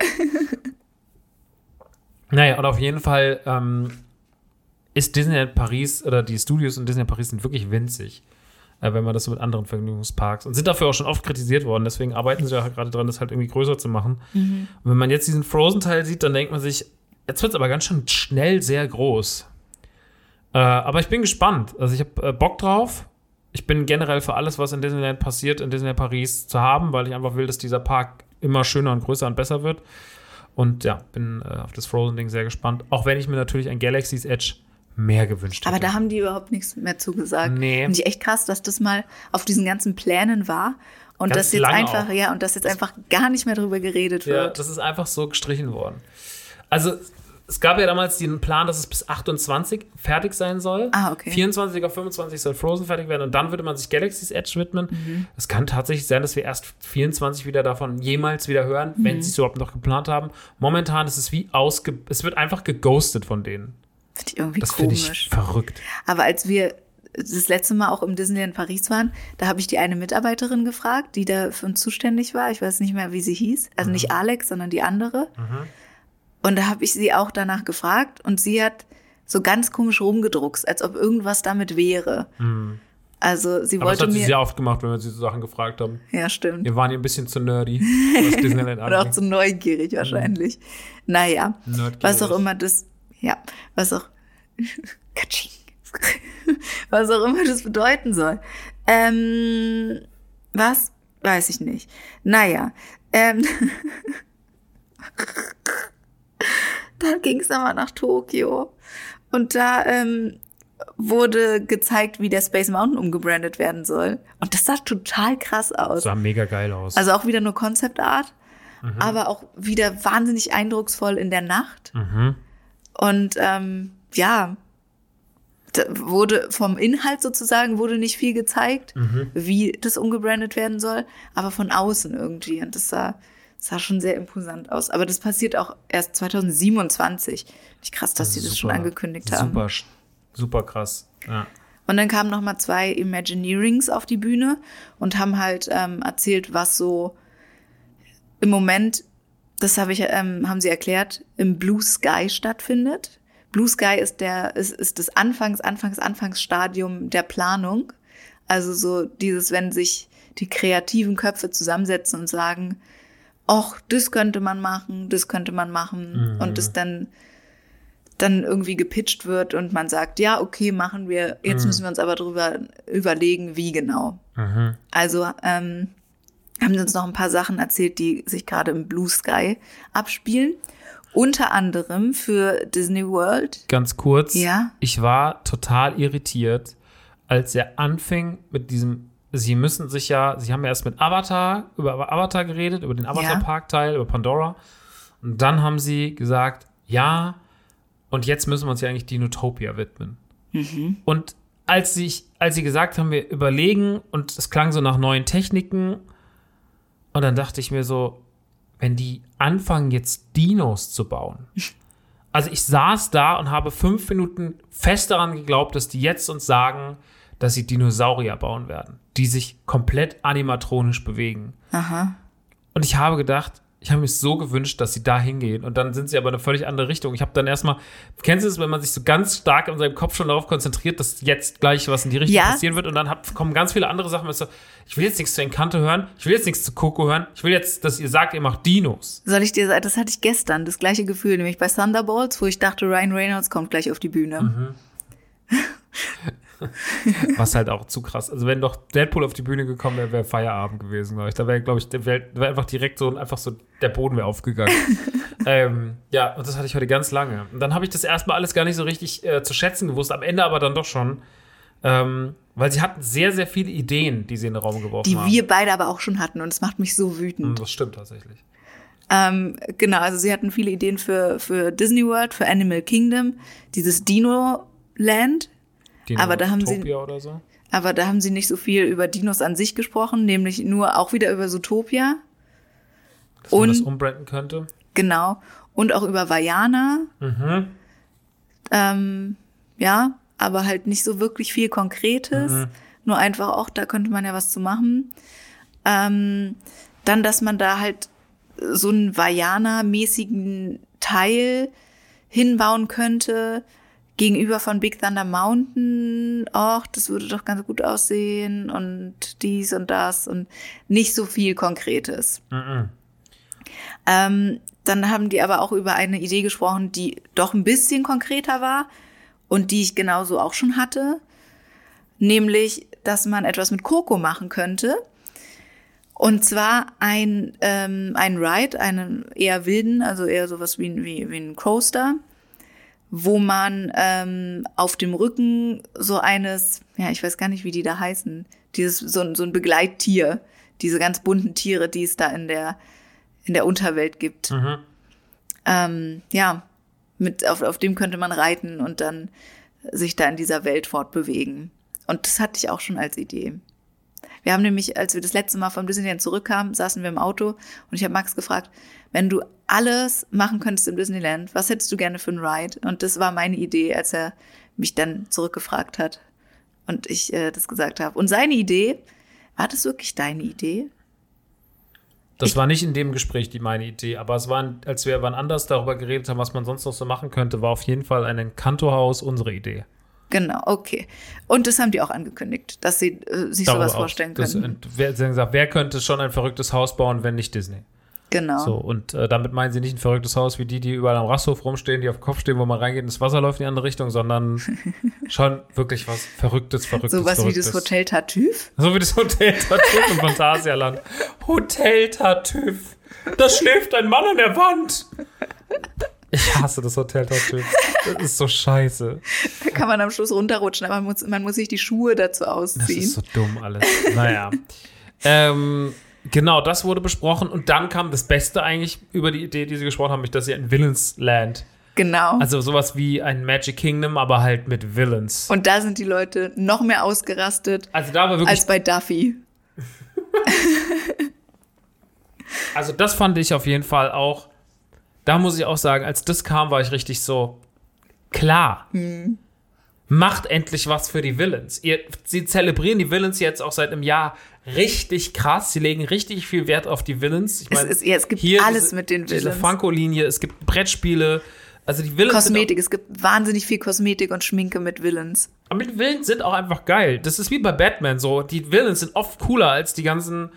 naja, und auf jeden Fall ähm, ist Disneyland Paris oder die Studios in Disneyland Paris sind wirklich winzig, äh, wenn man das so mit anderen Vergnügungsparks und sind dafür auch schon oft kritisiert worden. Deswegen arbeiten sie ja gerade dran, das halt irgendwie größer zu machen. Und wenn man jetzt diesen Frozen-Teil sieht, dann denkt man sich, jetzt wird es aber ganz schön schnell sehr groß. Äh, aber ich bin gespannt. Also ich habe äh, Bock drauf. Ich bin generell für alles, was in Disneyland passiert, in Disneyland Paris zu haben, weil ich einfach will, dass dieser Park immer schöner und größer und besser wird. Und ja, bin äh, auf das Frozen-Ding sehr gespannt. Auch wenn ich mir natürlich ein Galaxy's Edge mehr gewünscht hätte. Aber da haben die überhaupt nichts mehr zugesagt. Nee. Finde ich echt krass, dass das mal auf diesen ganzen Plänen war und Ganz dass jetzt einfach, auch. ja, und dass jetzt einfach gar nicht mehr drüber geredet Ja, wird. das ist einfach so gestrichen worden. Also, es gab ja damals den Plan, dass es bis 28 fertig sein soll. Ah, okay. 24 auf 25 soll Frozen fertig werden und dann würde man sich Galaxy's Edge widmen. Mhm. Es kann tatsächlich sein, dass wir erst 24 wieder davon jemals wieder hören, Mhm. wenn sie es überhaupt noch geplant haben. Momentan ist es wie ausge... Es wird einfach geghostet von denen. Finde ich irgendwie Das finde komisch. ich verrückt. Aber als wir das letzte Mal auch im Disneyland Paris waren, da habe ich die eine Mitarbeiterin gefragt, die da für uns zuständig war. Ich weiß nicht mehr, wie sie hieß. Also nicht Alex, sondern die andere. Und da habe ich sie auch danach gefragt und sie hat so ganz komisch rumgedruckst, als ob irgendwas damit wäre. Also sie Aber das wollte hat sie mir. sehr oft gemacht, wenn wir sie so Sachen gefragt haben. ja, stimmt. Wir waren hier ein bisschen zu nerdy, Oder auch zu neugierig wahrscheinlich. Naja, Nerdgierig. was auch immer das, ja, was auch, Katsching. was auch immer das bedeuten soll. Ähm, was? Weiß ich nicht. Naja. Ähm, dann ging es aber nach Tokio. Und da ähm, wurde gezeigt, wie der Space Mountain umgebrandet werden soll. Und das sah total krass aus. Sah mega geil aus. Also auch wieder nur Concept Art, aber auch wieder wahnsinnig eindrucksvoll in der Nacht. mhm. Und ähm, ja, wurde vom Inhalt sozusagen wurde nicht viel gezeigt, wie das umgebrandet werden soll, aber von außen irgendwie. Und das sah, sah schon sehr imposant aus. Aber das passiert auch erst 2027. Nicht krass, dass sie das schon angekündigt haben. Super, super krass. Ja. Und dann kamen noch mal zwei Imagineerings auf die Bühne und haben halt ähm, erzählt, was so im Moment, das habe ich, ähm, haben sie erklärt, im Blue Sky stattfindet. Blue Sky ist der, ist, ist das Anfangs, Anfangs, Anfangsstadium der Planung. Also so dieses, wenn sich die kreativen Köpfe zusammensetzen und sagen, ach, das könnte man machen, das könnte man machen und es dann dann irgendwie gepitcht wird und man sagt, ja, okay, machen wir, jetzt müssen wir uns aber drüber überlegen, wie genau. Also ähm, haben sie uns noch ein paar Sachen erzählt, die sich gerade im Blue Sky abspielen. Unter anderem für Disney World. Ganz kurz. Ja. Ich war total irritiert, als er anfing mit diesem. Sie müssen sich ja, sie haben ja erst mit Avatar, über Avatar geredet, über den Avatar-Park-Teil, über Pandora. Und dann haben sie gesagt, ja, und jetzt müssen wir uns ja eigentlich Dinotopia widmen. Und als, ich, als sie gesagt haben, wir überlegen, und es klang so nach neuen Techniken, und dann dachte ich mir so, wenn die anfangen, jetzt Dinos zu bauen. Also ich saß da und habe fünf Minuten fest daran geglaubt, dass die jetzt uns sagen, dass sie Dinosaurier bauen werden, die sich komplett animatronisch bewegen. Aha. Und ich habe gedacht, ich habe mir so gewünscht, dass sie da hingehen. Und dann sind sie aber in eine völlig andere Richtung. Ich habe dann erstmal, kennst du es, wenn man sich so ganz stark in seinem Kopf schon darauf konzentriert, dass jetzt gleich was in die Richtung Ja. passieren wird und dann hab, kommen ganz viele andere Sachen. So, ich will jetzt nichts zu Encanto hören, ich will jetzt nichts zu Coco hören, ich will jetzt, dass ihr sagt, ihr macht Dinos. Soll ich dir sagen, das hatte ich gestern, das gleiche Gefühl, nämlich bei Thunderbolts, wo ich dachte, Ryan Reynolds kommt gleich auf die Bühne. Was halt auch zu krass. Also wenn doch Deadpool auf die Bühne gekommen wäre, wäre Feierabend gewesen, glaube ich. Da wäre, glaube ich, der wär, wär einfach direkt so, einfach so, der Boden wäre aufgegangen. ähm, ja, und das hatte ich heute ganz lange. Und dann habe ich das erstmal alles gar nicht so richtig äh, zu schätzen gewusst, am Ende aber dann doch schon. Ähm, weil sie hatten sehr, sehr viele Ideen, die sie in den Raum geworfen Die haben. wir beide aber auch schon hatten und es macht mich so wütend. Und das stimmt tatsächlich. Ähm, genau, also sie hatten viele Ideen für, für Disney World, für Animal Kingdom, dieses Dino Land, Aber da haben sie- Dinotopia oder so. aber da haben sie nicht so viel über Dinos an sich gesprochen, nämlich nur auch wieder über Zootopia, Dass man das Und- umbranden könnte. genau, und auch über Vajana. Mhm. Ähm, ja, aber halt nicht so wirklich viel Konkretes. Nur einfach auch, da könnte man ja was zu machen. Ähm, dann, dass man da halt so einen Vajana-mäßigen Teil hinbauen könnte gegenüber von Big Thunder Mountain. Och, das würde doch ganz gut aussehen und dies und das und nicht so viel Konkretes. Mhm. Ähm, dann haben die aber auch über eine Idee gesprochen, die doch ein bisschen konkreter war und die ich genauso auch schon hatte. Nämlich, dass man etwas mit Coco machen könnte. Und zwar ein, ähm, ein Ride, einen eher wilden, also eher sowas wie, wie, wie ein Coaster, wo man ähm, auf dem Rücken so eines, ja, ich weiß gar nicht, wie die da heißen, dieses, so, ein- so ein Begleittier, diese ganz bunten Tiere, die es da in der, in der Unterwelt gibt. Mhm. Ähm, ja, mit, auf, auf dem könnte man reiten und dann sich da in dieser Welt fortbewegen. Und das hatte ich auch schon als Idee. Wir haben nämlich, als wir das letzte Mal vom Disneyland zurückkamen, saßen wir im Auto und ich habe Max gefragt, wenn du alles machen könntest im Disneyland, was hättest du gerne für einen Ride? Und das war meine Idee, als er mich dann zurückgefragt hat und ich äh, das gesagt habe. Und seine Idee, war das wirklich deine Idee? Das war nicht in dem Gespräch die meine Idee, aber es war, als wir wann anders darüber geredet haben, was man sonst noch so machen könnte, war auf jeden Fall ein Kantohaus unsere Idee. Genau, okay. Und das haben die auch angekündigt, dass sie äh, sich Darüber sowas vorstellen können. und wer, sie haben gesagt, wer könnte schon ein verrücktes Haus bauen, wenn nicht Disney? Genau. So, und äh, damit meinen sie nicht ein verrücktes Haus wie die, die überall am Rasthof rumstehen, die auf dem Kopf stehen, wo man reingeht und das Wasser läuft in die andere Richtung, sondern schon wirklich was Verrücktes, Verrücktes. So was wie das Hotel Tartüff. So wie das Hotel Tartüff im Phantasialand. Hotel Tartüff. Da schläft ein Mann an der Wand. Ich hasse das Hotel Tartüff. Das ist so scheiße. Da kann man am Schluss runterrutschen, aber man muss, man muss sich die Schuhe dazu Das ausziehen. ist so dumm alles. Naja. ähm, genau, das wurde besprochen. Und dann kam das Beste eigentlich über die Idee, die sie gesprochen haben, nämlich, dass sie ein Villains Land, genau. also sowas wie ein Magic Kingdom, aber halt mit Villains. Und da sind die Leute noch mehr ausgerastet Also da war wirklich, als bei Duffy. also das fand ich auf jeden Fall auch, da muss ich auch sagen, als das kam, war ich richtig so, klar. Macht endlich was für die Villains. Ihr, sie zelebrieren die Villains jetzt auch seit einem Jahr richtig krass. Sie legen richtig viel Wert auf die Villains. Ich Es, mein, ist, ja, es gibt hier alles diese, mit den Diese Villains. Funko-Linie, es gibt Brettspiele. Also die Villains Kosmetik, es gibt wahnsinnig viel Kosmetik und Schminke mit Villains. Auch, aber die Villains sind auch einfach geil. Das ist wie bei Batman so. Die Villains sind oft cooler als die ganzen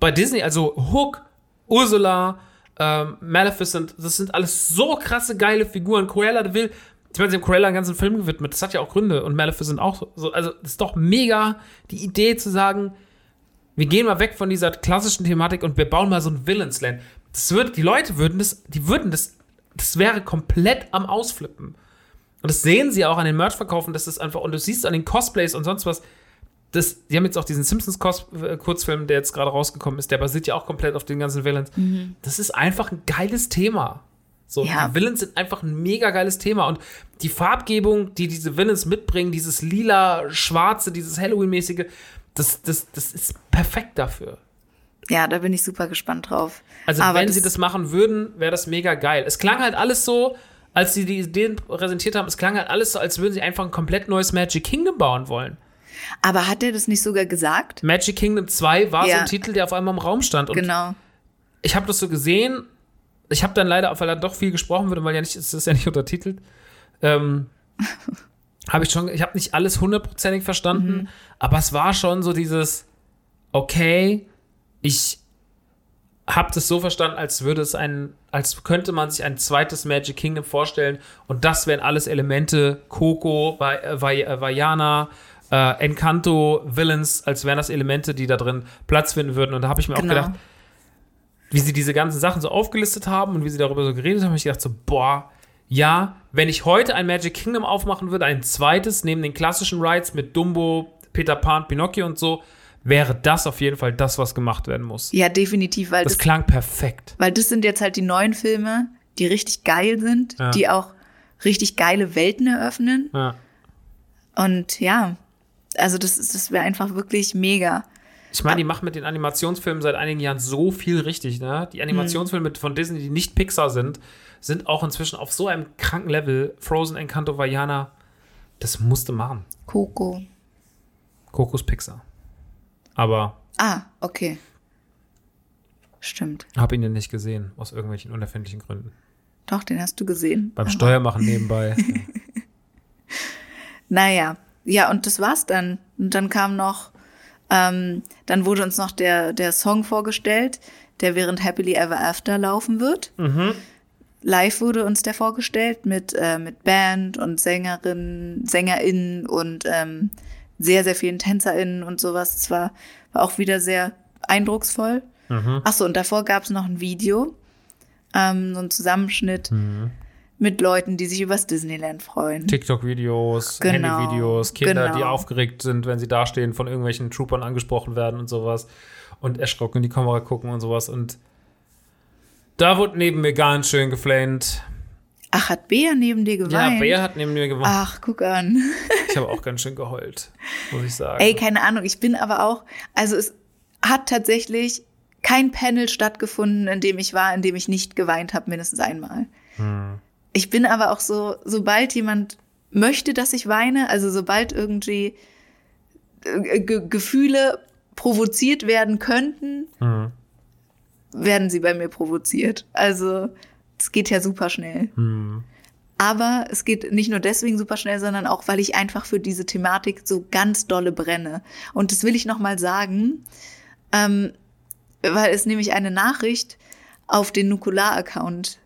bei Disney. Also Hook, Ursula, ähm, Maleficent, das sind alles so krasse geile Figuren. Cruella de Vil, ich meine, sie haben Cruella einen ganzen Film gewidmet. Das hat ja auch Gründe. Und Maleficent auch so. Also das ist doch mega die Idee zu sagen, wir gehen mal weg von dieser klassischen Thematik und wir bauen mal so ein Villains-Land. Das wird, die Leute würden das, die würden das, das wäre komplett am Ausflippen. Und das sehen sie auch an den Merch-Verkaufen, das ist einfach, und du siehst an den Cosplays und sonst was, das, die haben jetzt auch diesen Simpsons-Kurzfilm, der jetzt gerade rausgekommen ist, der basiert ja auch komplett auf den ganzen Villains. Das ist einfach ein geiles Thema. So, Ja. die Villains sind einfach ein mega geiles Thema. Und die Farbgebung, die diese Villains mitbringen, dieses lila, schwarze, dieses Halloween-mäßige, das, das, das ist perfekt dafür. Ja, da bin ich super gespannt drauf. Also Aber wenn sie das machen würden, wäre das mega geil. Es klang halt alles so, als sie die Ideen präsentiert haben, es klang halt alles so, als würden sie einfach ein komplett neues Magic Kingdom bauen wollen. Aber hat er das nicht sogar gesagt? Magic Kingdom 2 war so Ja. ein Titel, der auf einmal im Raum stand. Und Genau. ich habe das so gesehen. Ich habe dann leider, weil dann doch viel gesprochen wird, weil ja nicht, es ist ja nicht untertitelt, ähm, habe ich schon, ich habe nicht alles hundertprozentig verstanden, aber es war schon so dieses, okay, ich habe das so verstanden, als würde es ein, als könnte man sich ein zweites Magic Kingdom vorstellen und das wären alles Elemente, Coco, Va- Va- Vajana, äh, Encanto, Villains, als wären das Elemente, die da drin Platz finden würden. Und da habe ich mir auch Genau. gedacht, wie sie diese ganzen Sachen so aufgelistet haben und wie sie darüber so geredet haben, habe ich gedacht so, boah, ja, wenn ich heute ein Magic Kingdom aufmachen würde, ein zweites, neben den klassischen Rides mit Dumbo, Peter Pan, Pinocchio und so, wäre das auf jeden Fall das, was gemacht werden muss. Ja, definitiv, weil Das das, klang perfekt. weil das sind jetzt halt die neuen Filme, die richtig geil sind, Ja. die auch richtig geile Welten eröffnen. Ja. Und ja, also das, ist- das wäre einfach wirklich mega. Ich meine, die machen mit den Animationsfilmen seit einigen Jahren so viel richtig, ne? Die Animationsfilme mit- von Disney, die nicht Pixar sind, sind auch inzwischen auf so einem kranken Level. Frozen, Encanto, Vajana, das musste machen. Coco. Kokos Pixar. Aber Ah, okay. Stimmt. habe ihn ja nicht gesehen, aus irgendwelchen unerfindlichen Gründen. Doch, den hast du gesehen. Beim Steuermachen nebenbei. Naja, ja, und das war's dann. Und dann kam noch, ähm, dann wurde uns noch der, der Song vorgestellt, der während Happily Ever After laufen wird. Live wurde uns der vorgestellt mit, äh, mit Band und Sängerinnen, SängerInnen und ähm, sehr, sehr vielen TänzerInnen und sowas. Es war, war auch wieder sehr eindrucksvoll. Ach so, und davor gab's noch ein Video, ähm, so ein Zusammenschnitt mit Leuten, die sich übers Disneyland freuen. TikTok-Videos, Genau, Handy-Videos, Kinder, genau. die aufgeregt sind, wenn sie dastehen, von irgendwelchen Troopern angesprochen werden und sowas. Und erschrocken in die Kamera gucken und sowas. Und da wurde neben mir ganz schön geflamed. Ach, hat Bea neben dir Ja, geweint? Bea hat neben mir geweint. Ach, guck an. Ich habe auch ganz schön geheult, muss ich sagen. Ey, keine Ahnung, ich bin aber auch, also es hat tatsächlich kein Panel stattgefunden, in dem ich war, in dem ich nicht geweint habe, mindestens einmal. Hm. Ich bin aber auch so, sobald jemand möchte, dass ich weine, also sobald irgendwie äh, Ge Gefühle provoziert werden könnten, Hm. werden sie bei mir provoziert. Also es geht ja super schnell. Hm. Aber es geht nicht nur deswegen super schnell, sondern auch, weil ich einfach für diese Thematik so ganz dolle brenne. Und das will ich nochmal sagen, ähm, weil es nämlich eine Nachricht auf den Nukular-Account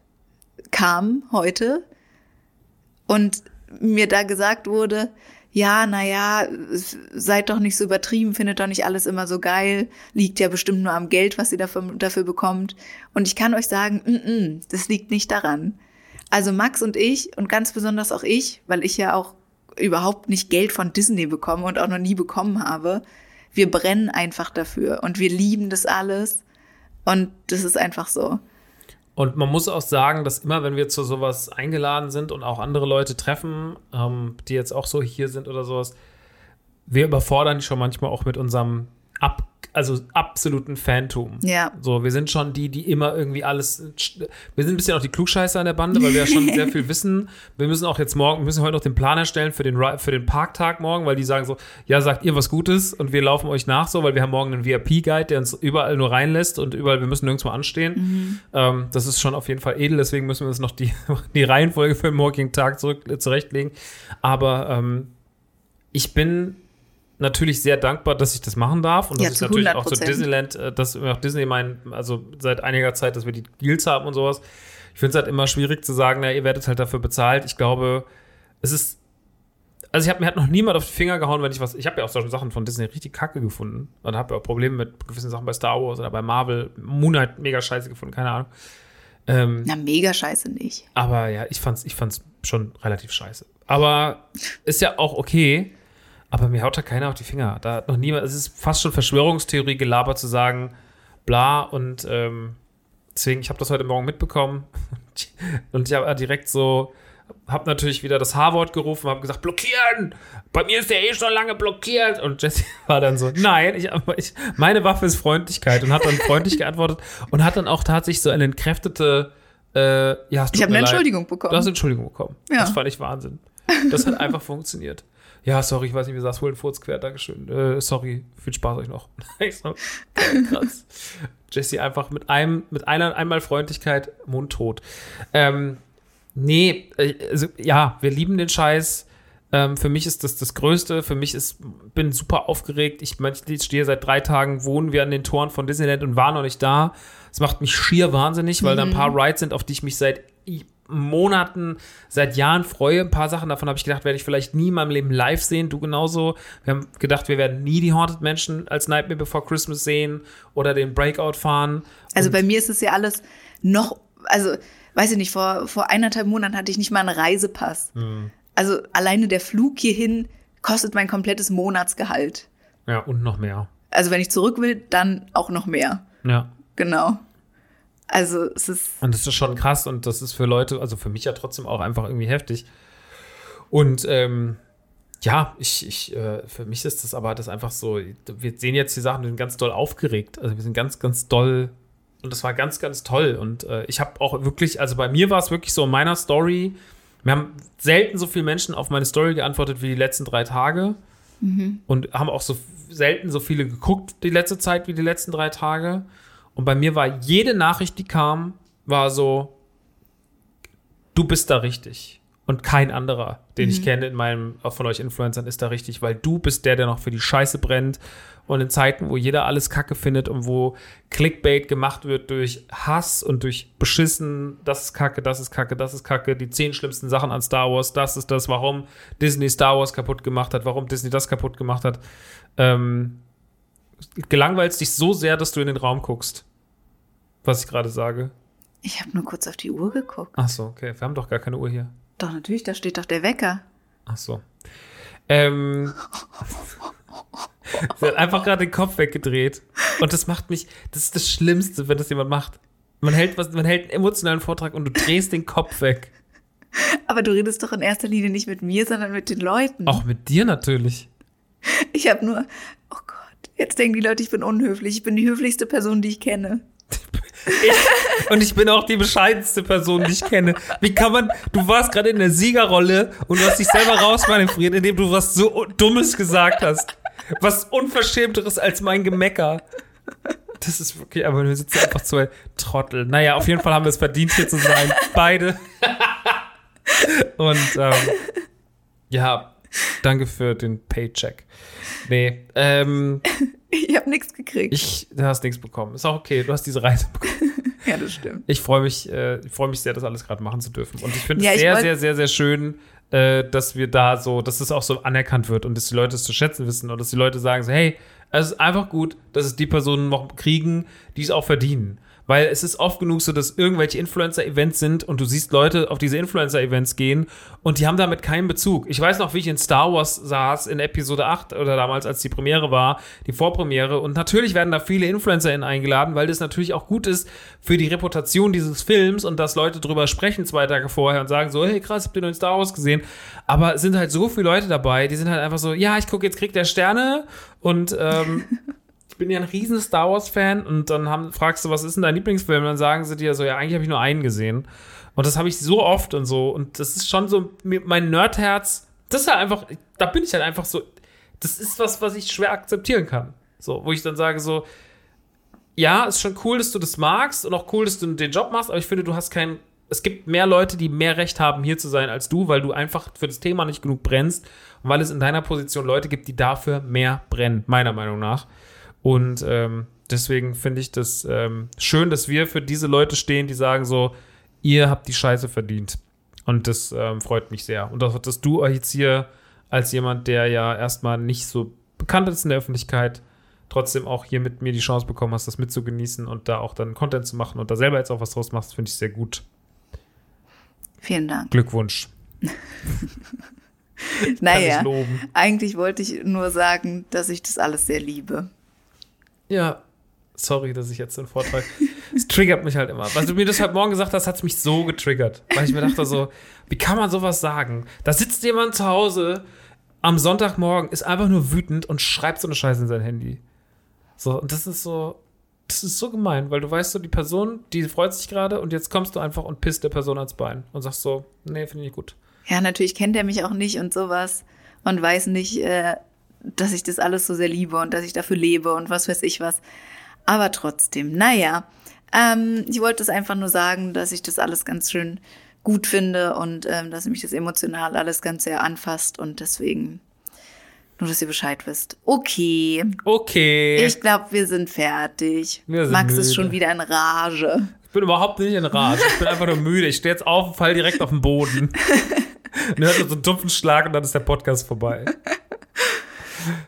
kam heute und mir da gesagt wurde, ja, naja, seid doch nicht so übertrieben, findet doch nicht alles immer so geil, liegt ja bestimmt nur am Geld, was ihr dafür, dafür bekommt. Und ich kann euch sagen, mm -mm, das liegt nicht daran. Also Max und ich und ganz besonders auch ich, weil ich ja auch überhaupt nicht Geld von Disney bekomme und auch noch nie bekommen habe, wir brennen einfach dafür und wir lieben das alles und das ist einfach so. Und man muss auch sagen, dass immer, wenn wir zu sowas eingeladen sind und auch andere Leute treffen, ähm, die jetzt auch so hier sind oder sowas, wir überfordern die schon manchmal auch mit unserem ab, also absoluten Phantom. Ja. So, wir sind schon die, die immer irgendwie alles. Wir sind ein bisschen auch die Klugscheißer an der Bande, weil wir ja schon sehr viel wissen. Wir müssen auch jetzt morgen, wir müssen heute noch den Plan erstellen für den, für den Parktag morgen, weil die sagen so, ja, sagt ihr was Gutes und wir laufen euch nach so, weil wir haben morgen einen VIP-Guide, der uns überall nur reinlässt und überall, wir müssen nirgendwo anstehen. Mhm. Ähm, das ist schon auf jeden Fall edel, deswegen müssen wir uns noch die, die Reihenfolge für den morgigen Tag zurück, äh, zurechtlegen. Aber ähm, ich bin natürlich sehr dankbar, dass ich das machen darf und ja, dass ich natürlich auch zu Disneyland, äh, dass auch Disney mein, also seit einiger Zeit, dass wir die Deals haben und sowas. Ich finde es halt immer schwierig zu sagen, na, ihr werdet halt dafür bezahlt. Ich glaube, es ist also ich habe mir halt noch niemand auf die Finger gehauen, wenn ich was. Ich habe ja auch solche Sachen von Disney richtig kacke gefunden und habe ja auch Probleme mit gewissen Sachen bei Star Wars oder bei Marvel. Moonlight mega scheiße gefunden, keine Ahnung. Ähm, Na, mega scheiße nicht. Aber ja, ich fand's, ich fand's schon relativ scheiße. Aber ist ja auch okay. Aber mir haut da keiner auf die Finger. Da hat noch niemand, es ist fast schon Verschwörungstheorie gelabert zu sagen, bla und ähm, deswegen, ich habe das heute Morgen mitbekommen und ich habe direkt so, habe natürlich wieder das H-Wort gerufen, habe gesagt, blockieren! Bei mir ist der eh schon lange blockiert. Und Jesse war dann so, nein, ich, ich, meine Waffe ist Freundlichkeit und hat dann freundlich geantwortet und hat dann auch tatsächlich so eine entkräftete, äh, ja, Ich habe eine Entschuldigung bekommen. Du hast eine Entschuldigung bekommen. Ja. Das fand ich Wahnsinn. Das hat einfach funktioniert ja, sorry, ich weiß nicht, wie sagst wohl ein Furz quer, Dankeschön. Äh, sorry, viel Spaß euch noch. so, krass. Jesse einfach mit einem, mit einer einmal Freundlichkeit mundtot. Ähm, nee, äh, also, ja, wir lieben den Scheiß. Ähm, für mich ist das das Größte. Für mich ist, bin super aufgeregt. Ich, ich stehe seit drei Tagen, wohnen wir an den Toren von Disneyland und war noch nicht da. Es macht mich schier wahnsinnig, weil mhm. da ein paar Rides sind, auf die ich mich seit Monaten, seit Jahren freue. Ein paar Sachen davon habe ich gedacht, werde ich vielleicht nie in meinem Leben live sehen. Du genauso. Wir haben gedacht, wir werden nie die Haunted Menschen als Nightmare Before Christmas sehen oder den Breakout fahren. Also Und bei mir ist es ja alles noch, also weiß ich nicht, vor, vor eineinhalb Monaten hatte ich nicht mal einen Reisepass. Mhm. Also alleine der Flug hierhin kostet mein komplettes Monatsgehalt. Ja, und noch mehr. Also wenn ich zurück will, dann auch noch mehr. Ja. Genau. Also es ist. Und das ist schon krass und das ist für Leute, also für mich ja trotzdem auch einfach irgendwie heftig. Und ähm, ja, ich, ich, äh, für mich ist das aber das einfach so, wir sehen jetzt die Sachen, wir sind ganz doll aufgeregt. Also wir sind ganz, ganz doll und das war ganz, ganz toll. Und äh, ich habe auch wirklich, also bei mir war es wirklich so in meiner Story, wir haben selten so viele Menschen auf meine Story geantwortet wie die letzten drei Tage. Mhm. Und haben auch so selten so viele geguckt die letzte Zeit wie die letzten drei Tage. Und bei mir war jede Nachricht, die kam, war so, du bist da richtig. Und kein anderer, den mhm. ich kenne in meinem, auch von euch Influencern, ist da richtig, weil du bist der, der noch für die Scheiße brennt. Und in Zeiten, wo jeder alles Kacke findet und wo Clickbait gemacht wird durch Hass und durch Beschissen, das ist Kacke, das ist Kacke, das ist Kacke, die zehn schlimmsten Sachen an Star Wars, das ist das, warum Disney Star Wars kaputt gemacht hat, warum Disney das kaputt gemacht hat. Ähm, gelangweilst dich so sehr, dass du in den Raum guckst was ich gerade sage? Ich habe nur kurz auf die Uhr geguckt. Ach so, okay. Wir haben doch gar keine Uhr hier. Doch, natürlich, da steht doch der Wecker. Ach so. Ähm. sie hat einfach gerade den Kopf weggedreht. Und das macht mich, das ist das Schlimmste, wenn das jemand macht. Man hält, was, man hält einen emotionalen Vortrag und du drehst den Kopf weg. Aber du redest doch in erster Linie nicht mit mir, sondern mit den Leuten. Auch mit dir natürlich. Ich habe nur, oh Gott, jetzt denken die Leute, ich bin unhöflich. Ich bin die höflichste Person, die ich kenne. Ich, und ich bin auch die bescheidenste Person, die ich kenne. Wie kann man, du warst gerade in der Siegerrolle und du hast dich selber rausmanövriert, indem du was so Dummes gesagt hast. Was Unverschämteres als mein Gemecker. Das ist wirklich, aber wir sitzen einfach zwei Trottel. Naja, auf jeden Fall haben wir es verdient, hier zu sein. Beide. Und ähm, ja, danke für den Paycheck. Nee, ähm, Ich habe nichts gekriegt. Ich, du hast nichts bekommen. Ist auch okay, du hast diese Reise bekommen. Ja, das stimmt. Ich freue mich, äh, ich freue mich sehr, das alles gerade machen zu dürfen. Und ich finde Ja, es sehr, sehr, sehr, sehr schön, äh, dass wir da so, dass es auch so anerkannt wird und dass die Leute es zu schätzen wissen und dass die Leute sagen so, hey, es ist einfach gut, dass es die Personen noch kriegen, die es auch verdienen. Weil es ist oft genug so, dass irgendwelche Influencer-Events sind und du siehst Leute auf diese Influencer-Events gehen und die haben damit keinen Bezug. Ich weiß noch, wie ich in Star Wars saß in Episode 8 oder damals, als die Premiere war, die Vorpremiere. Und natürlich werden da viele InfluencerInnen eingeladen, weil das natürlich auch gut ist für die Reputation dieses Films und dass Leute drüber sprechen zwei Tage vorher und sagen so, hey krass, habt ihr neuen Star Wars gesehen? Aber es sind halt so viele Leute dabei, die sind halt einfach so, ja, ich gucke, jetzt kriegt der Sterne und ähm, bin ja ein riesen Star Wars-Fan und dann haben, fragst du, was ist denn dein Lieblingsfilm? Und dann sagen sie dir so, ja, eigentlich habe ich nur einen gesehen. Und das habe ich so oft und so. Und das ist schon so, mein Nerdherz, das ist halt einfach, da bin ich halt einfach so, das ist was, was ich schwer akzeptieren kann. So, wo ich dann sage so, ja, ist schon cool, dass du das magst und auch cool, dass du den Job machst, aber ich finde, du hast kein, es gibt mehr Leute, die mehr Recht haben, hier zu sein als du, weil du einfach für das Thema nicht genug brennst und weil es in deiner Position Leute gibt, die dafür mehr brennen, meiner Meinung nach. Und ähm, deswegen finde ich das ähm, schön, dass wir für diese Leute stehen, die sagen so, ihr habt die Scheiße verdient. Und das ähm, freut mich sehr. Und auch, dass du jetzt hier als jemand, der ja erstmal nicht so bekannt ist in der Öffentlichkeit, trotzdem auch hier mit mir die Chance bekommen hast, das mitzugenießen und da auch dann Content zu machen und da selber jetzt auch was draus machst, finde ich sehr gut. Vielen Dank. Glückwunsch. Naja, eigentlich wollte ich nur sagen, dass ich das alles sehr liebe. Ja, sorry, dass ich jetzt den Vortrag. Es triggert mich halt immer. Weil du mir das heute Morgen gesagt hast, hat es mich so getriggert. Weil ich mir dachte so, wie kann man sowas sagen? Da sitzt jemand zu Hause am Sonntagmorgen, ist einfach nur wütend und schreibt so eine Scheiße in sein Handy. So, und das ist so, das ist so gemein, weil du weißt so, die Person, die freut sich gerade und jetzt kommst du einfach und pisst der Person ans Bein und sagst so, nee, finde ich nicht gut. Ja, natürlich kennt er mich auch nicht und sowas und weiß nicht, äh, dass ich das alles so sehr liebe und dass ich dafür lebe und was weiß ich was. Aber trotzdem, naja, ähm, ich wollte es einfach nur sagen, dass ich das alles ganz schön gut finde und ähm, dass mich das emotional alles ganz sehr anfasst und deswegen nur, dass ihr Bescheid wisst. Okay, Okay. ich glaube, wir sind fertig. Wir sind Max ist müde. schon wieder in Rage. Ich bin überhaupt nicht in Rage. Ich bin einfach nur müde. Ich stehe jetzt auf und fall direkt auf den Boden. Und hört so einen dumpfen Schlag und dann ist der Podcast vorbei.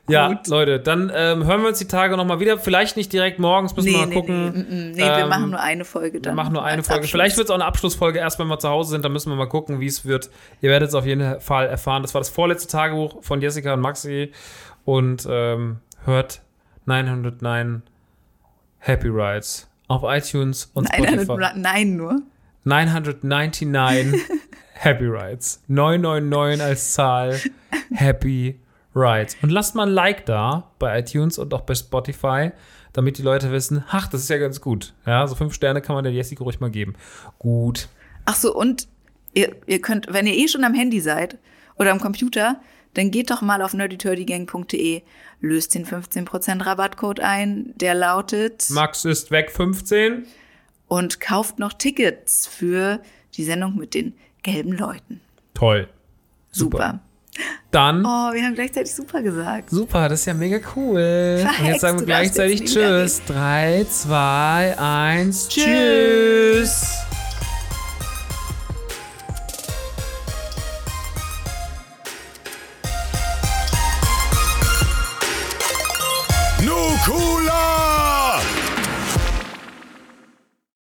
Ja, Leute, dann ähm, hören wir uns die Tage nochmal wieder. Vielleicht nicht direkt morgens, müssen wir mal gucken. nee, nee, nee, nee wir Ähm, machen nur eine Folge Wir dann. machen nur eine Folge. Abschluss. Vielleicht wird es auch eine Abschlussfolge erst, wenn wir zu Hause sind. Dann müssen wir mal gucken, wie es wird. Ihr werdet es auf jeden Fall erfahren. Das war das vorletzte Tagebuch von Jessica und Maxi. Und ähm, hört 909 Happy Rides auf iTunes und Nein, Spotify. nein, nein, nur. 999 Happy Rides. 999 als Zahl Happy Rides. Und lasst mal ein Like da bei iTunes und auch bei Spotify, damit die Leute wissen, ach, das ist ja ganz gut. Ja, so fünf Sterne kann man der Jessica ruhig mal geben. Gut. Ach so, und ihr, ihr könnt, wenn ihr eh schon am Handy seid oder am Computer, dann geht doch mal auf nerdyturdygang.de, löst den 15% Rabattcode ein, der lautet Max ist weg 15. und kauft noch Tickets für die Sendung mit den gelben Leuten. Toll. Super. Dann. Oh, wir haben gleichzeitig super gesagt. Super, das ist ja mega cool. Und Verhext, jetzt sagen wir gleichzeitig Tschüss. 3, 2, 1, Tschüss. Tschüss.